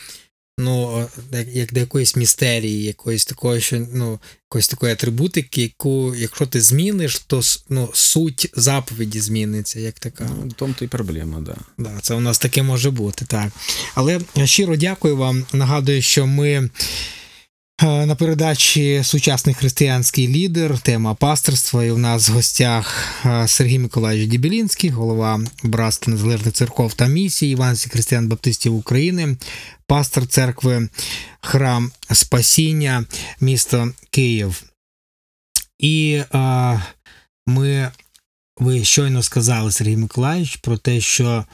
ну, як до якоїсь містерії, якоїсь такої, що ну, якоїсь такої атрибутики, яку, якщо ти зміниш, то ну, суть заповіді зміниться, як така. Ну, в тому то й проблема, да. Да, Це у нас таке може бути, так. Але щиро дякую вам. Нагадую, що ми. Е, на передачі сучасний християнський лідер, тема пасторства. І у нас в гостях е, Сергій Миколаївич Дібілінський, голова Братства Незалежних церков та місії Іванських християн Баптистів України, пастор церкви Храм Спасіння, місто Київ. І а, е, ми, ви щойно сказали, Сергій Миколаївич, про те, що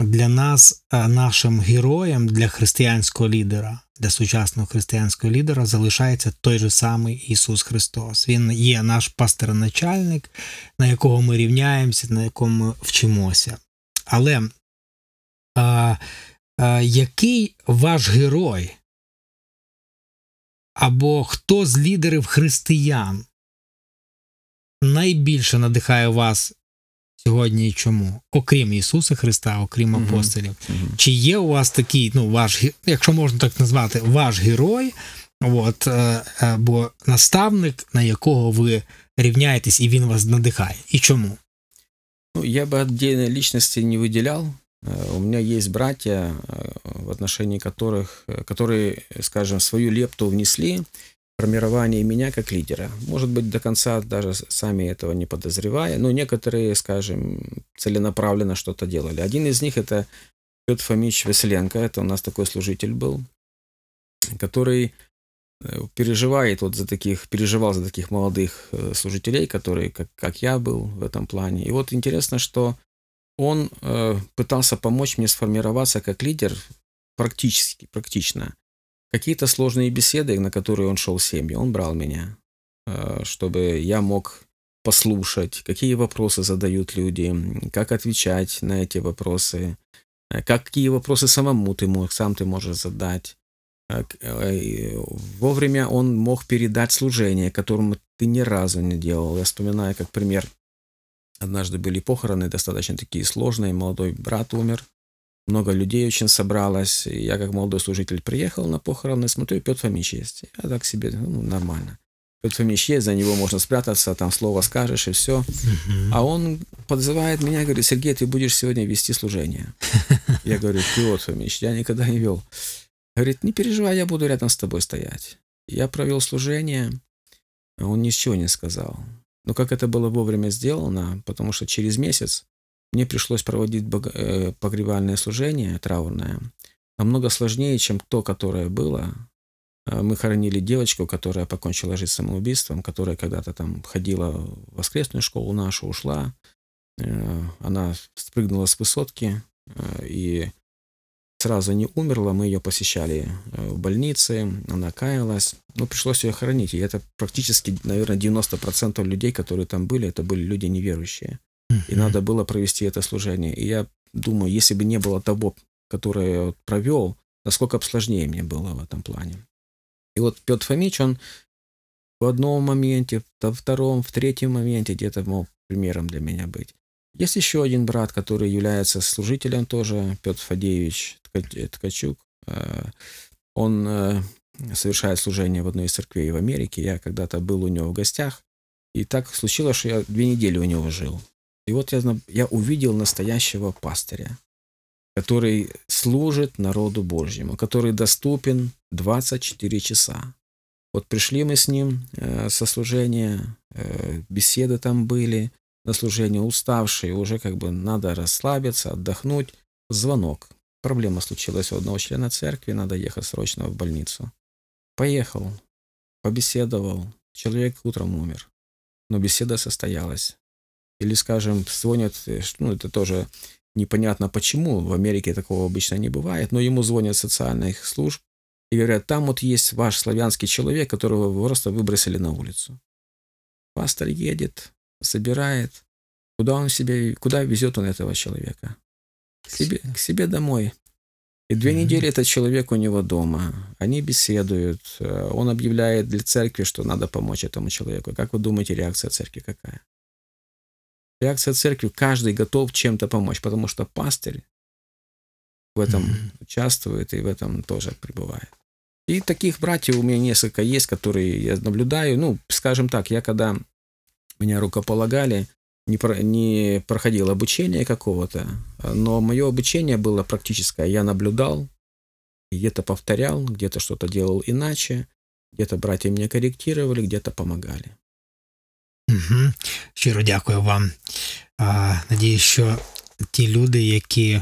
для нас, е, нашим героєм, для християнського лідера, для сучасного християнського лідера залишається той же самий Ісус Христос. Він є наш пастир-начальник, на якого ми рівняємося, на якому ми вчимося. Але а, а, який ваш герой? Або хто з лідерів християн найбільше надихає вас сьогодні і чому? Окрім Ісуса Христа, окрім Мгм. апостолів? Мгм. Чи є у вас такий, ну, ваш, ге- якщо можна так назвати, ваш герой, от, е, або наставник, на якого ви рівняєтесь, і він вас надихає? І чому? Ну, я бы отдельной личности не выделял. Э, У меня есть братья, э, в отношении которых, э, которые, скажем, свою лепту внесли в формирование меня как лидера. Может быть, до конца даже сами этого не подозревая, но некоторые, скажем, целенаправленно что-то делали. Один из них это Петр Фомич Василенко, это у нас такой служитель был, который э, переживает вот за таких, переживал за таких молодых э, служителей, которые, как, как я был в этом плане. И вот интересно, что он э, пытался помочь мне сформироваться как лидер практически, практично. Какие-то сложные беседы, на которые он шел семьи, он брал меня, э, чтобы я мог послушать, какие вопросы задают люди, как отвечать на эти вопросы, э, какие вопросы самому ты мог, сам ты можешь задать. Э, Вовремя он мог передать служение, которому ты ни разу не делал. Я вспоминаю, как пример, однажды были похороны достаточно такие сложные, молодой брат умер, много людей очень собралось. И я как молодой служитель приехал на похороны, смотрю, Петр Фомич есть. Я так себе, ну, нормально. Петр Фомич есть, за него можно спрятаться, там слово скажешь и все. А он подзывает меня, говорит, Сергей, ты будешь сегодня вести служение. Я говорю, Петр Фомич, я никогда не вел. Говорит, не переживай, я буду рядом с тобой стоять. Я провел служение, он ничего не сказал. Но как это было вовремя сделано, потому что через месяц мне пришлось проводить э, погребальное служение траурное, намного сложнее, чем то, которое было. Э, Мы хоронили девочку, которая покончила жизнь самоубийством, которая когда-то там ходила в воскресную школу нашу, ушла. Э, Она спрыгнула с высотки и сразу не умерла. Мы ее посещали в больнице, она каялась. Но пришлось ее хоронить. И это практически, наверное, 90% людей, которые там были, это были люди неверующие. И надо было провести это служение. И я думаю, если бы не было того, которое я провел, насколько бы сложнее мне было в этом плане. И вот Петр Фомич, он в одном моменте, во втором, в третьем моменте где-то мог примером для меня быть. Есть еще один брат, который является служителем тоже, Петр Фадеевич Ткач- Ткачук. Э, Он э, совершает служение в одной из церквей в Америке. Я когда-то был у него в гостях. И так случилось, что я две недели у него жил. И вот я, я увидел настоящего пастыря, который служит народу Божьему, который доступен 24 часа. Вот пришли мы с ним э, со служения, э, беседы там были, на служение уставшие, уже как бы надо расслабиться, отдохнуть. Звонок. Проблема случилась у одного члена церкви, надо ехать срочно в больницу. Поехал, побеседовал, человек утром умер, но беседа состоялась. Или, скажем, звонят, э, ну, это тоже непонятно почему, в Америке такого обычно не бывает, но ему звонят социальных служб и говорят, там вот есть ваш славянский человек, которого вы просто выбросили на улицу. Пастор едет, собирает, куда он себе, куда везет он этого человека? К себе, к себе домой. И две Мгм. недели этот человек у него дома. Они беседуют. э, Он объявляет для церкви, что надо помочь этому человеку. Как вы думаете, реакция церкви какая? Реакция церкви, каждый готов чем-то помочь, потому что пастырь в этом участвует и в этом тоже пребывает. И таких братьев у меня несколько есть, которые я наблюдаю. Ну, скажем так, я когда меня рукополагали, не, про- не проходил обучение какого-то, но мое обучение было практическое. Я наблюдал, где-то повторял, где-то что-то делал иначе, где-то братья меня корректировали, где-то помогали. Угу. Щиро дякую вам. А, надіюсь, що ті люди, які,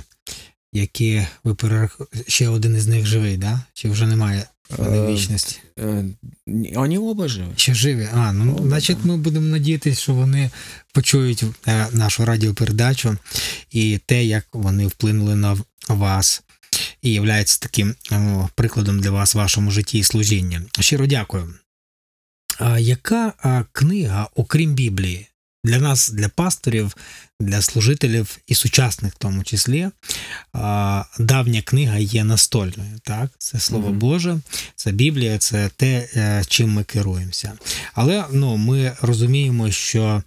які ви перерах... ще один із них живий, да? чи вже немає Вони Е, вічності. Э, не- Они оба живы. Ще живі. А, ну Оба, значить, ми будемо надіятися, що вони почують е, нашу радіопередачу і те, як вони вплинули на вас. І являються таким прикладом для вас в вашому житті і служінні. Щиро дякую. А яка книга, окрім Біблії, для нас, для пасторів, для служителів і сучасних в тому числі, давня книга є настольною. Так? Це Слово Мгм. Боже, це Біблія, це те, е, чим ми керуємося. Але ну, ми розуміємо, що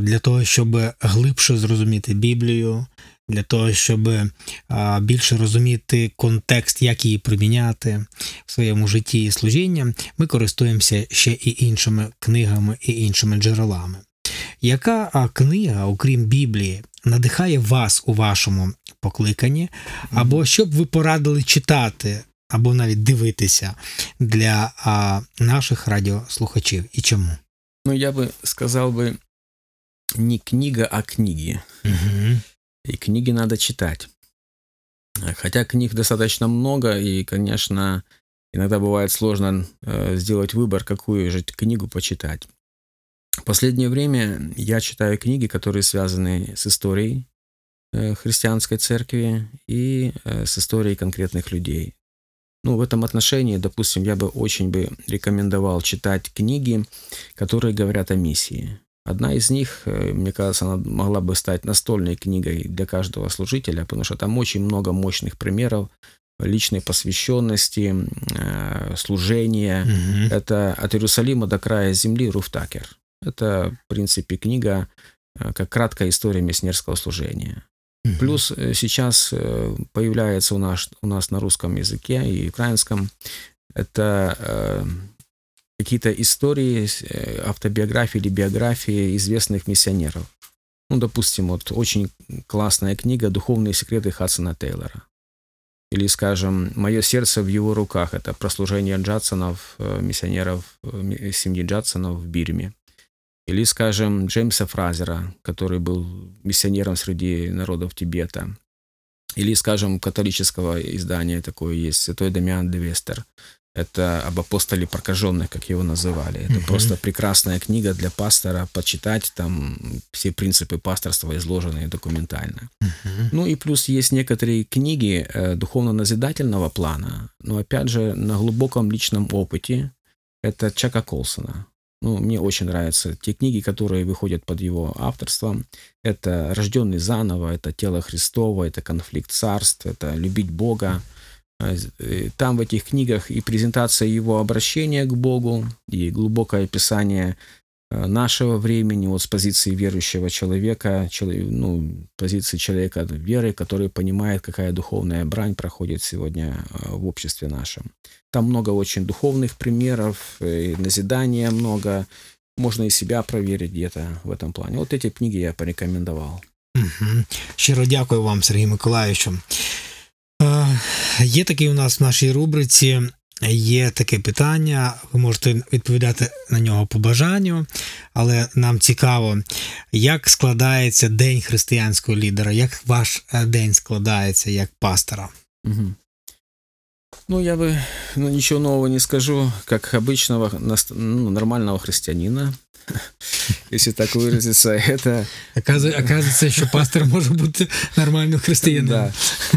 для того, щоб глибше зрозуміти Біблію, для того, щоб більше розуміти контекст, як її приміняти в своєму житті і служінні, ми користуємося ще і іншими книгами і іншими джерелами. Яка книга, окрім Біблії, надихає вас у вашому покликанні, або що б ви порадили читати, або навіть дивитися для наших радіослухачів і чому? Ну, я бы сказал бы не книга, а книги. Угу. И книги надо читать. Хотя книг достаточно много, и, конечно, иногда бывает сложно э, сделать выбор, какую же книгу почитать. В последнее время я читаю книги, которые связаны с историей э, христианской церкви и э, с историей конкретных людей. Ну, в этом отношении, допустим, я бы очень бы рекомендовал читать книги, которые говорят о миссии. Одна из них, э, мне кажется, она могла бы стать настольной книгой для каждого служителя, потому что там очень много мощных примеров личной посвященности, э, служения. Угу. Это «От Иерусалима до края земли» Руф Такер. Это, в принципе, книга э, как краткая история миссионерского служения. Плюс э, сейчас появляется у нас, у нас на русском языке и украинском это какие-то истории, э, автобиографии или биографии известных миссионеров. Ну, допустим, вот очень классная книга «Духовные секреты Хадсона Тейлора». Или, скажем, «Мое сердце в его руках» – это про служение Джадсонов, э, миссионеров э, семьи Джадсонов в Бирме. Или, скажем, Джеймса Фразера, который был миссионером среди народов Тибета. Или, скажем, католического издания такое есть, Святой Дамиан де Вестер. Это об апостоле прокаженных, как его называли. Это Мгм. просто прекрасная книга для пастора, почитать там все принципы пасторства изложенные документально. Угу. Ну и плюс есть некоторые книги э, духовно-назидательного плана, но опять же на глубоком личном опыте. Это Чака Колсона. Ну, мне очень нравятся те книги, которые выходят под его авторством. Это «Рожденный заново», это «Тело Христово», это «Конфликт царств», это «Любить Бога». Э, э, Там в этих книгах и презентация его обращения к Богу, и глубокое описание э, нашего времени, вот с позиции верующего человека, чело- ну, позиции человека веры, который понимает, какая духовная брань проходит сегодня в обществе нашем. Там много очень духовных примеров, и назидания много, можно и себя проверить где-то в этом плане. Вот эти книги я порекомендовал. Угу. Щиро дякую вам, Сергій Миколаївичу. Є такий у нас в нашій рубриці. Є таке питання, ви можете відповідати на нього по бажанню, але нам цікаво, як складається день християнського лідера, як ваш е, день складається як пастора. Мгм. Ну, я бы ну, ничего нового не скажу, как обычного наст- ну, нормального христианина, если так выразиться. Это Оказується, що пастор може бути нормальним християнином.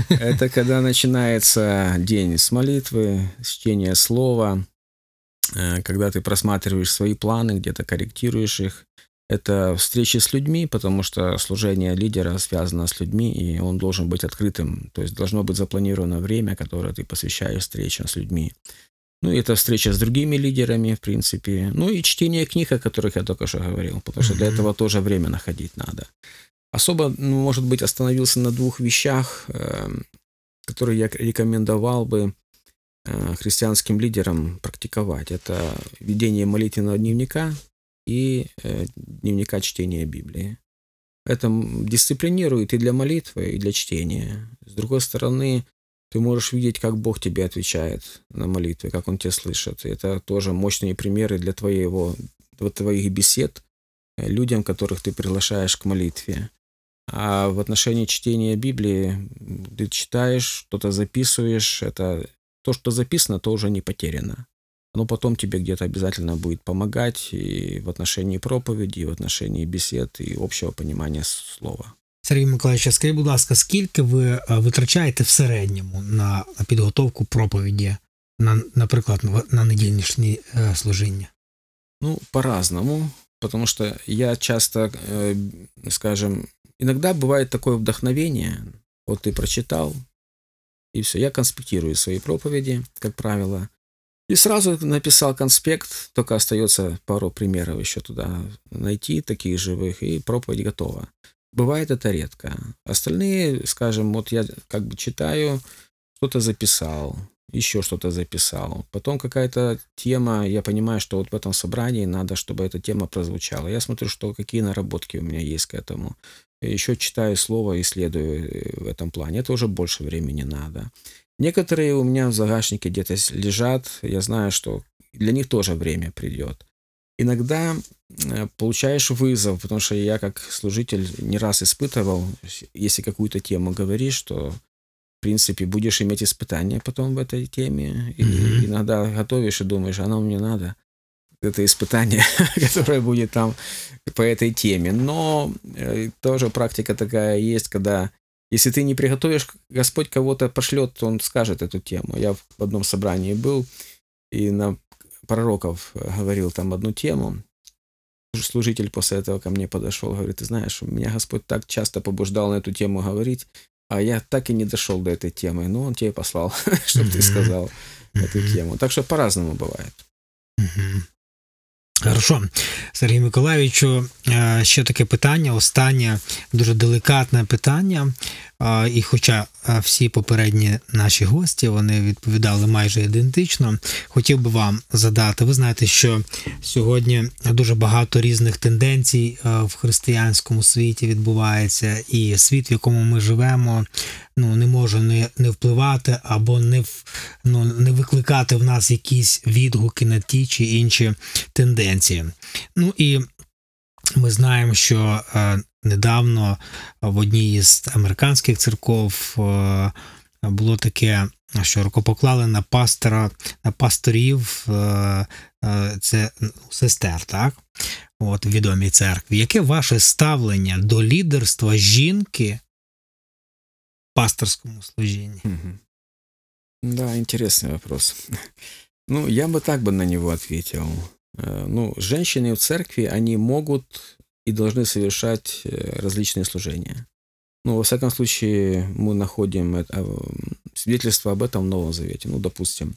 Да. Это когда начинается день с молитвы, с чтения слова, э, когда ты просматриваешь свои планы, где-то корректируешь их. Это встречи с людьми, потому что служение лидера связано с людьми, и он должен быть открытым. То есть должно быть запланировано время, которое ты посвящаешь встречам с людьми. Ну, и это встреча с другими лидерами, в принципе. Ну, и чтение книг, о которых я только что говорил, потому что для этого тоже время находить надо. Особо, ну, может быть, остановился на двух вещах, эм, которые я рекомендовал бы э, христианским лидерам практиковать. Это ведение молитвенного дневника и э, дневника чтения Библии. Это дисциплинирует и для молитвы, и для чтения. С другой стороны, ты можешь видеть, как Бог тебе отвечает на молитвы, как Он тебя слышит. И это тоже мощные примеры для твоего, для твоих бесед э, людям, которых ты приглашаешь к молитве. А в отношении чтения Библии ты читаешь, что-то записываешь, это то, что записано, то уже не потеряно. Оно потом тебе где-то обязательно будет помогать и в отношении проповеди, и в отношении бесед, и общего понимания слова. Сергій Миколаївич, скажіть, будь ласка, скільки ви е, витрачаєте в середньому на підготовку проповіді, на, наприклад, на недільнішні е, служіння? Ну, по-разному, потому что я часто, э, скажем, иногда бывает такое вдохновение, вот ты прочитал, и все, я конспектирую свои проповеди, как правило, и сразу написал конспект, только остается пару примеров еще туда найти, таких живых, и проповедь готова. Бывает это редко. Остальные, скажем, вот я как бы читаю, что-то записал, еще что-то записал. Потом какая-то тема, я понимаю, что вот в этом собрании надо, чтобы эта тема прозвучала. Я смотрю, что какие наработки у меня есть к этому. Еще читаю слово, исследую э, в этом плане. Это уже больше времени надо. Некоторые у меня в загашнике где-то лежат. Я знаю, что для них тоже время придет. Иногда получаешь вызов, потому что я как служитель не раз испытывал, если какую-то тему говоришь, что в принципе, будешь иметь испытания потом в этой теме. И mm-hmm. иногда готовишь и думаешь, оно мне надо. Это испытание, которое будет там по этой теме. Но э, тоже практика такая есть, когда если ты не приготовишь, Господь кого-то пошлет, Он скажет эту тему. Я в одном собрании был и на пророков говорил там одну тему Служитель после этого ко мне подошел, говорит, ты знаешь, меня Господь так часто побуждал на эту тему говорить, а я так и не дошел до этой темы. Ну, он тебе послал, чтобы ты сказал эту тему. Так что по-разному бывает. Хорошо, Сергій Миколаївичу, е, ще таке питання, останнє дуже делікатне питання. І хоча всі попередні наші гості вони відповідали майже ідентично, хотів би вам задати. Ви знаєте, що сьогодні дуже багато різних тенденцій в християнському світі відбувається, і світ, в якому ми живемо, ну не може не не впливати або не ну, не викликати в нас якісь відгуки на ті чи інші тенденції. Ну і ми знаємо, що недавно в одній із американських церков е, було таке, що рукопоклали на пастора, на пасторів, е, це ну, сестер, так? От в відомій церкві. Яке ваше ставлення до лідерства жінки в пасторському служінні? Угу. Да, интересный вопрос. Ну, я бы так бы на него ответил. Э, ну, женщины в церкви, они могут И должны совершать э, различные служения. Ну, во всяком случае, мы находим это, а, свидетельство об этом в Новом Завете. Ну, допустим,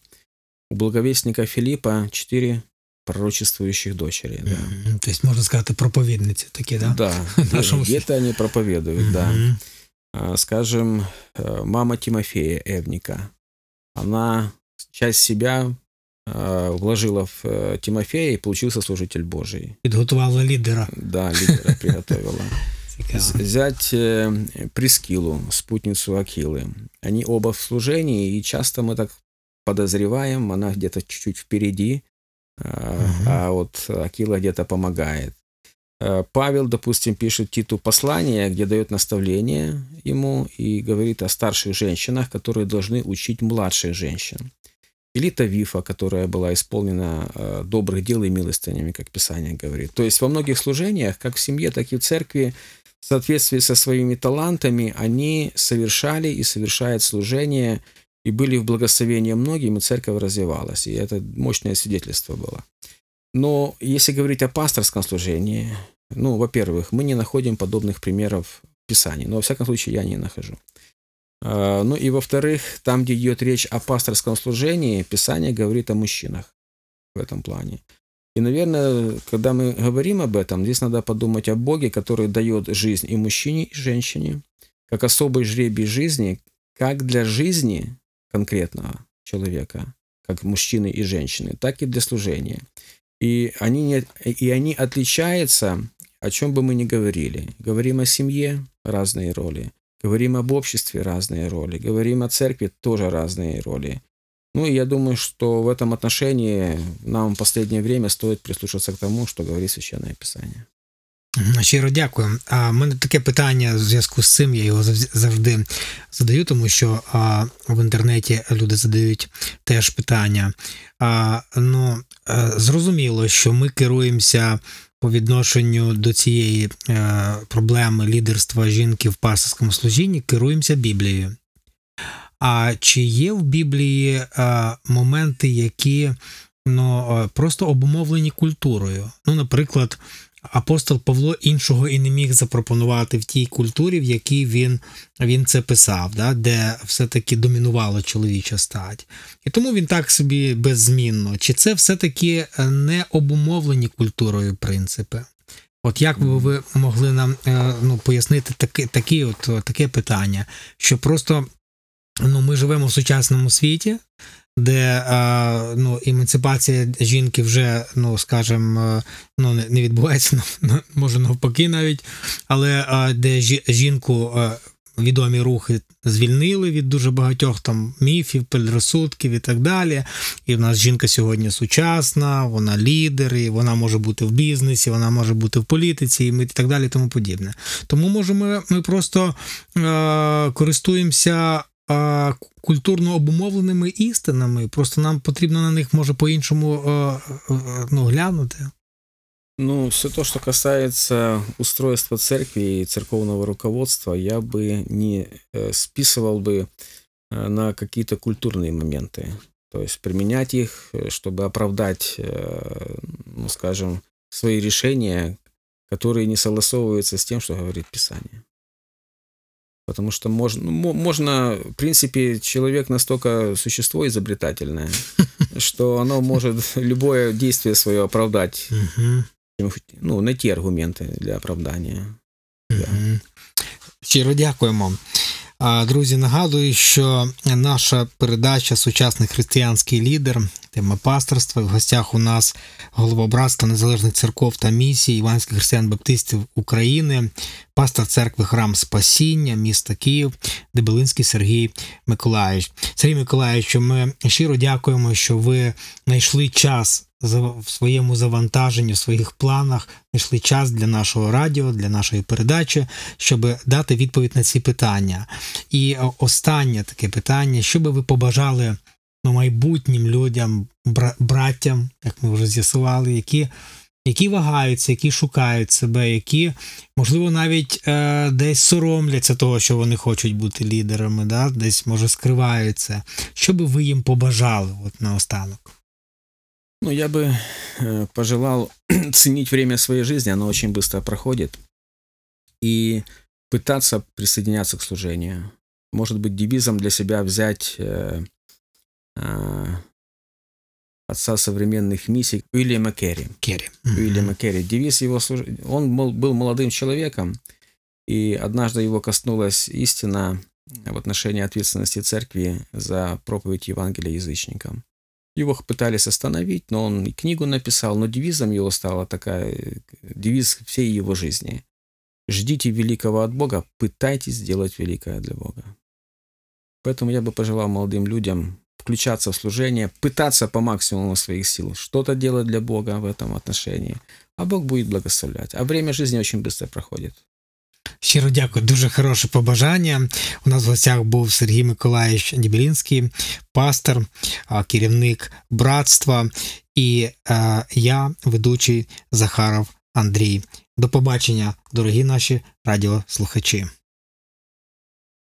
у благовестника Филиппа четыре пророчествующих дочери. Да. Mm-hmm. То есть, можно сказать, проповедницы такие, да? Да, где-то они проповедуют, mm-hmm. да. А, скажем, э, мама Тимофея Эвника, она часть себя вложила в э, Тимофея и получился служитель Божий. Підготувала лидера. Да, лидера приготовила. Взять э, Прескилу, спутницу Акилы. Они оба в служении, и часто мы так подозреваем, она где-то чуть-чуть впереди, а вот Акила где-то помогает. Павел, допустим, пишет Титу послание, где дает наставление ему и говорит о старших женщинах, которые должны учить младших женщин или Тавифа, которая была исполнена э, добрых дел и милостынями, как Писание говорит. То есть во многих служениях, как в семье, так и в церкви, в соответствии со своими талантами, они совершали и совершают служение, и были в благословении многим, и церковь развивалась. И это мощное свидетельство было. Но если говорить о пасторском служении, ну, во-первых, мы не находим подобных примеров в Писании, но, во всяком случае, я не нахожу. А, ну и во-вторых, там, где идет речь о пасторском служении, Писание говорит о мужчинах в этом плане. И, наверное, когда мы говорим об этом, здесь надо подумать о Боге, который дает жизнь и мужчине, и женщине, как особый жребий жизни, как для жизни конкретного человека, как мужчины и женщины, так и для служения. И они, не, и они отличаются, о чем бы мы ни говорили. Говорим о семье, разные роли. Говорим об обществе разные роли, говорим о церкви тоже разные роли. Ну и я думаю, что в этом отношении нам в последнее время стоит прислушаться к тому, что говорит Священное Писание. Щиро дякую. А в мене таке питання в зв'язку з цим. Я його завжди задаю, тому що а, в інтернеті люди задають теж питання. А, Ну зрозуміло, що ми керуємося по відношенню до цієї е, проблеми лідерства жінки в пасторському служінні, керуємося Біблією. А чи є в Біблії е, моменти, які ну, е, просто обумовлені культурою? Ну, наприклад, апостол Павло іншого і не міг запропонувати в тій культурі, в якій він він це писав, да, де все-таки домінувала чоловіча стать. І тому він так собі беззмінно. Чи це все-таки не обумовлені культурою принципи? От як би ви могли нам е, ну, пояснити таке, такі от, таке питання, що просто ну, ми живемо в сучасному світі, де ну, емансипація жінки вже, ну скажімо, ну, не відбувається, може навпаки навіть, але де жінку відомі рухи звільнили від дуже багатьох там міфів, предрозсудків і так далі. І в нас жінка сьогодні сучасна, вона лідер, і вона може бути в бізнесі, вона може бути в політиці, і так далі, і тому подібне. Тому може ми, ми просто е, користуємося культурно обумовленими істинами. Просто нам потрібно на них може по-іншому ну, глянути. Ну, все то, что касается устройства церкви и церковного руководства, я бы не э, списывал бы э, на какие-то культурные моменты. То есть применять их, э, чтобы оправдать, ну, скажем, свои решения, которые не согласовываются с тем, что говорит Писание. Потому что можно, ну, можно, в принципе, человек настолько существо изобретательное, что оно может любое действие свое оправдать. Ну, найти аргументи для оправдання. Щиро дякуємо. Друзі, нагадую, що наша передача Сучасний християнський лідер, тема пасторства. В гостях у нас голова братства незалежних церков та місій Іванських християн-баптистів України, пастор церкви Храм Спасіння, міста Київ, Дебелинський Сергій Миколаївич. Сергій Миколаївич, ми щиро дякуємо, що ви знайшли час в своєму завантаженні, в своїх планах знайшли час для нашого радіо, для нашої передачі, щоб дати відповідь на ці питання. І останнє таке питання: що би ви побажали ну, майбутнім людям, браттям, як ми вже з'ясували, які які вагаються, які шукають себе, які, можливо, навіть е, десь соромляться того, що вони хочуть бути лідерами, да? десь, може, скриваються. Що би ви їм побажали от наостанок? Ну, я бы э, пожелал ценить время своей жизни, оно очень быстро проходит, и пытаться присоединяться к служению. Может быть, девизом для себя взять э, э, отца современных миссий Уильяма Керри. Керри. Уильяма Керри. Девиз его служ... Он был молодым человеком, и однажды его коснулась истина в отношении ответственности церкви за проповедь Евангелия язычникам. Его пытались остановить, но он и книгу написал, но девизом его стала такая, девиз всей его жизни. Ждите великого от Бога, пытайтесь сделать великое для Бога. Поэтому я бы пожелал молодым людям включаться в служение, пытаться по максимуму своих сил что-то делать для Бога в этом отношении, а Бог будет благословлять. А время жизни очень быстро проходит. Щиро дякую, дуже хороше побажання. У нас в гостях був Сергій Миколаївич Дібелінський, пастор, керівник братства, і я, ведучий Захаров Андрій. До побачення, дорогі наші радіослухачі.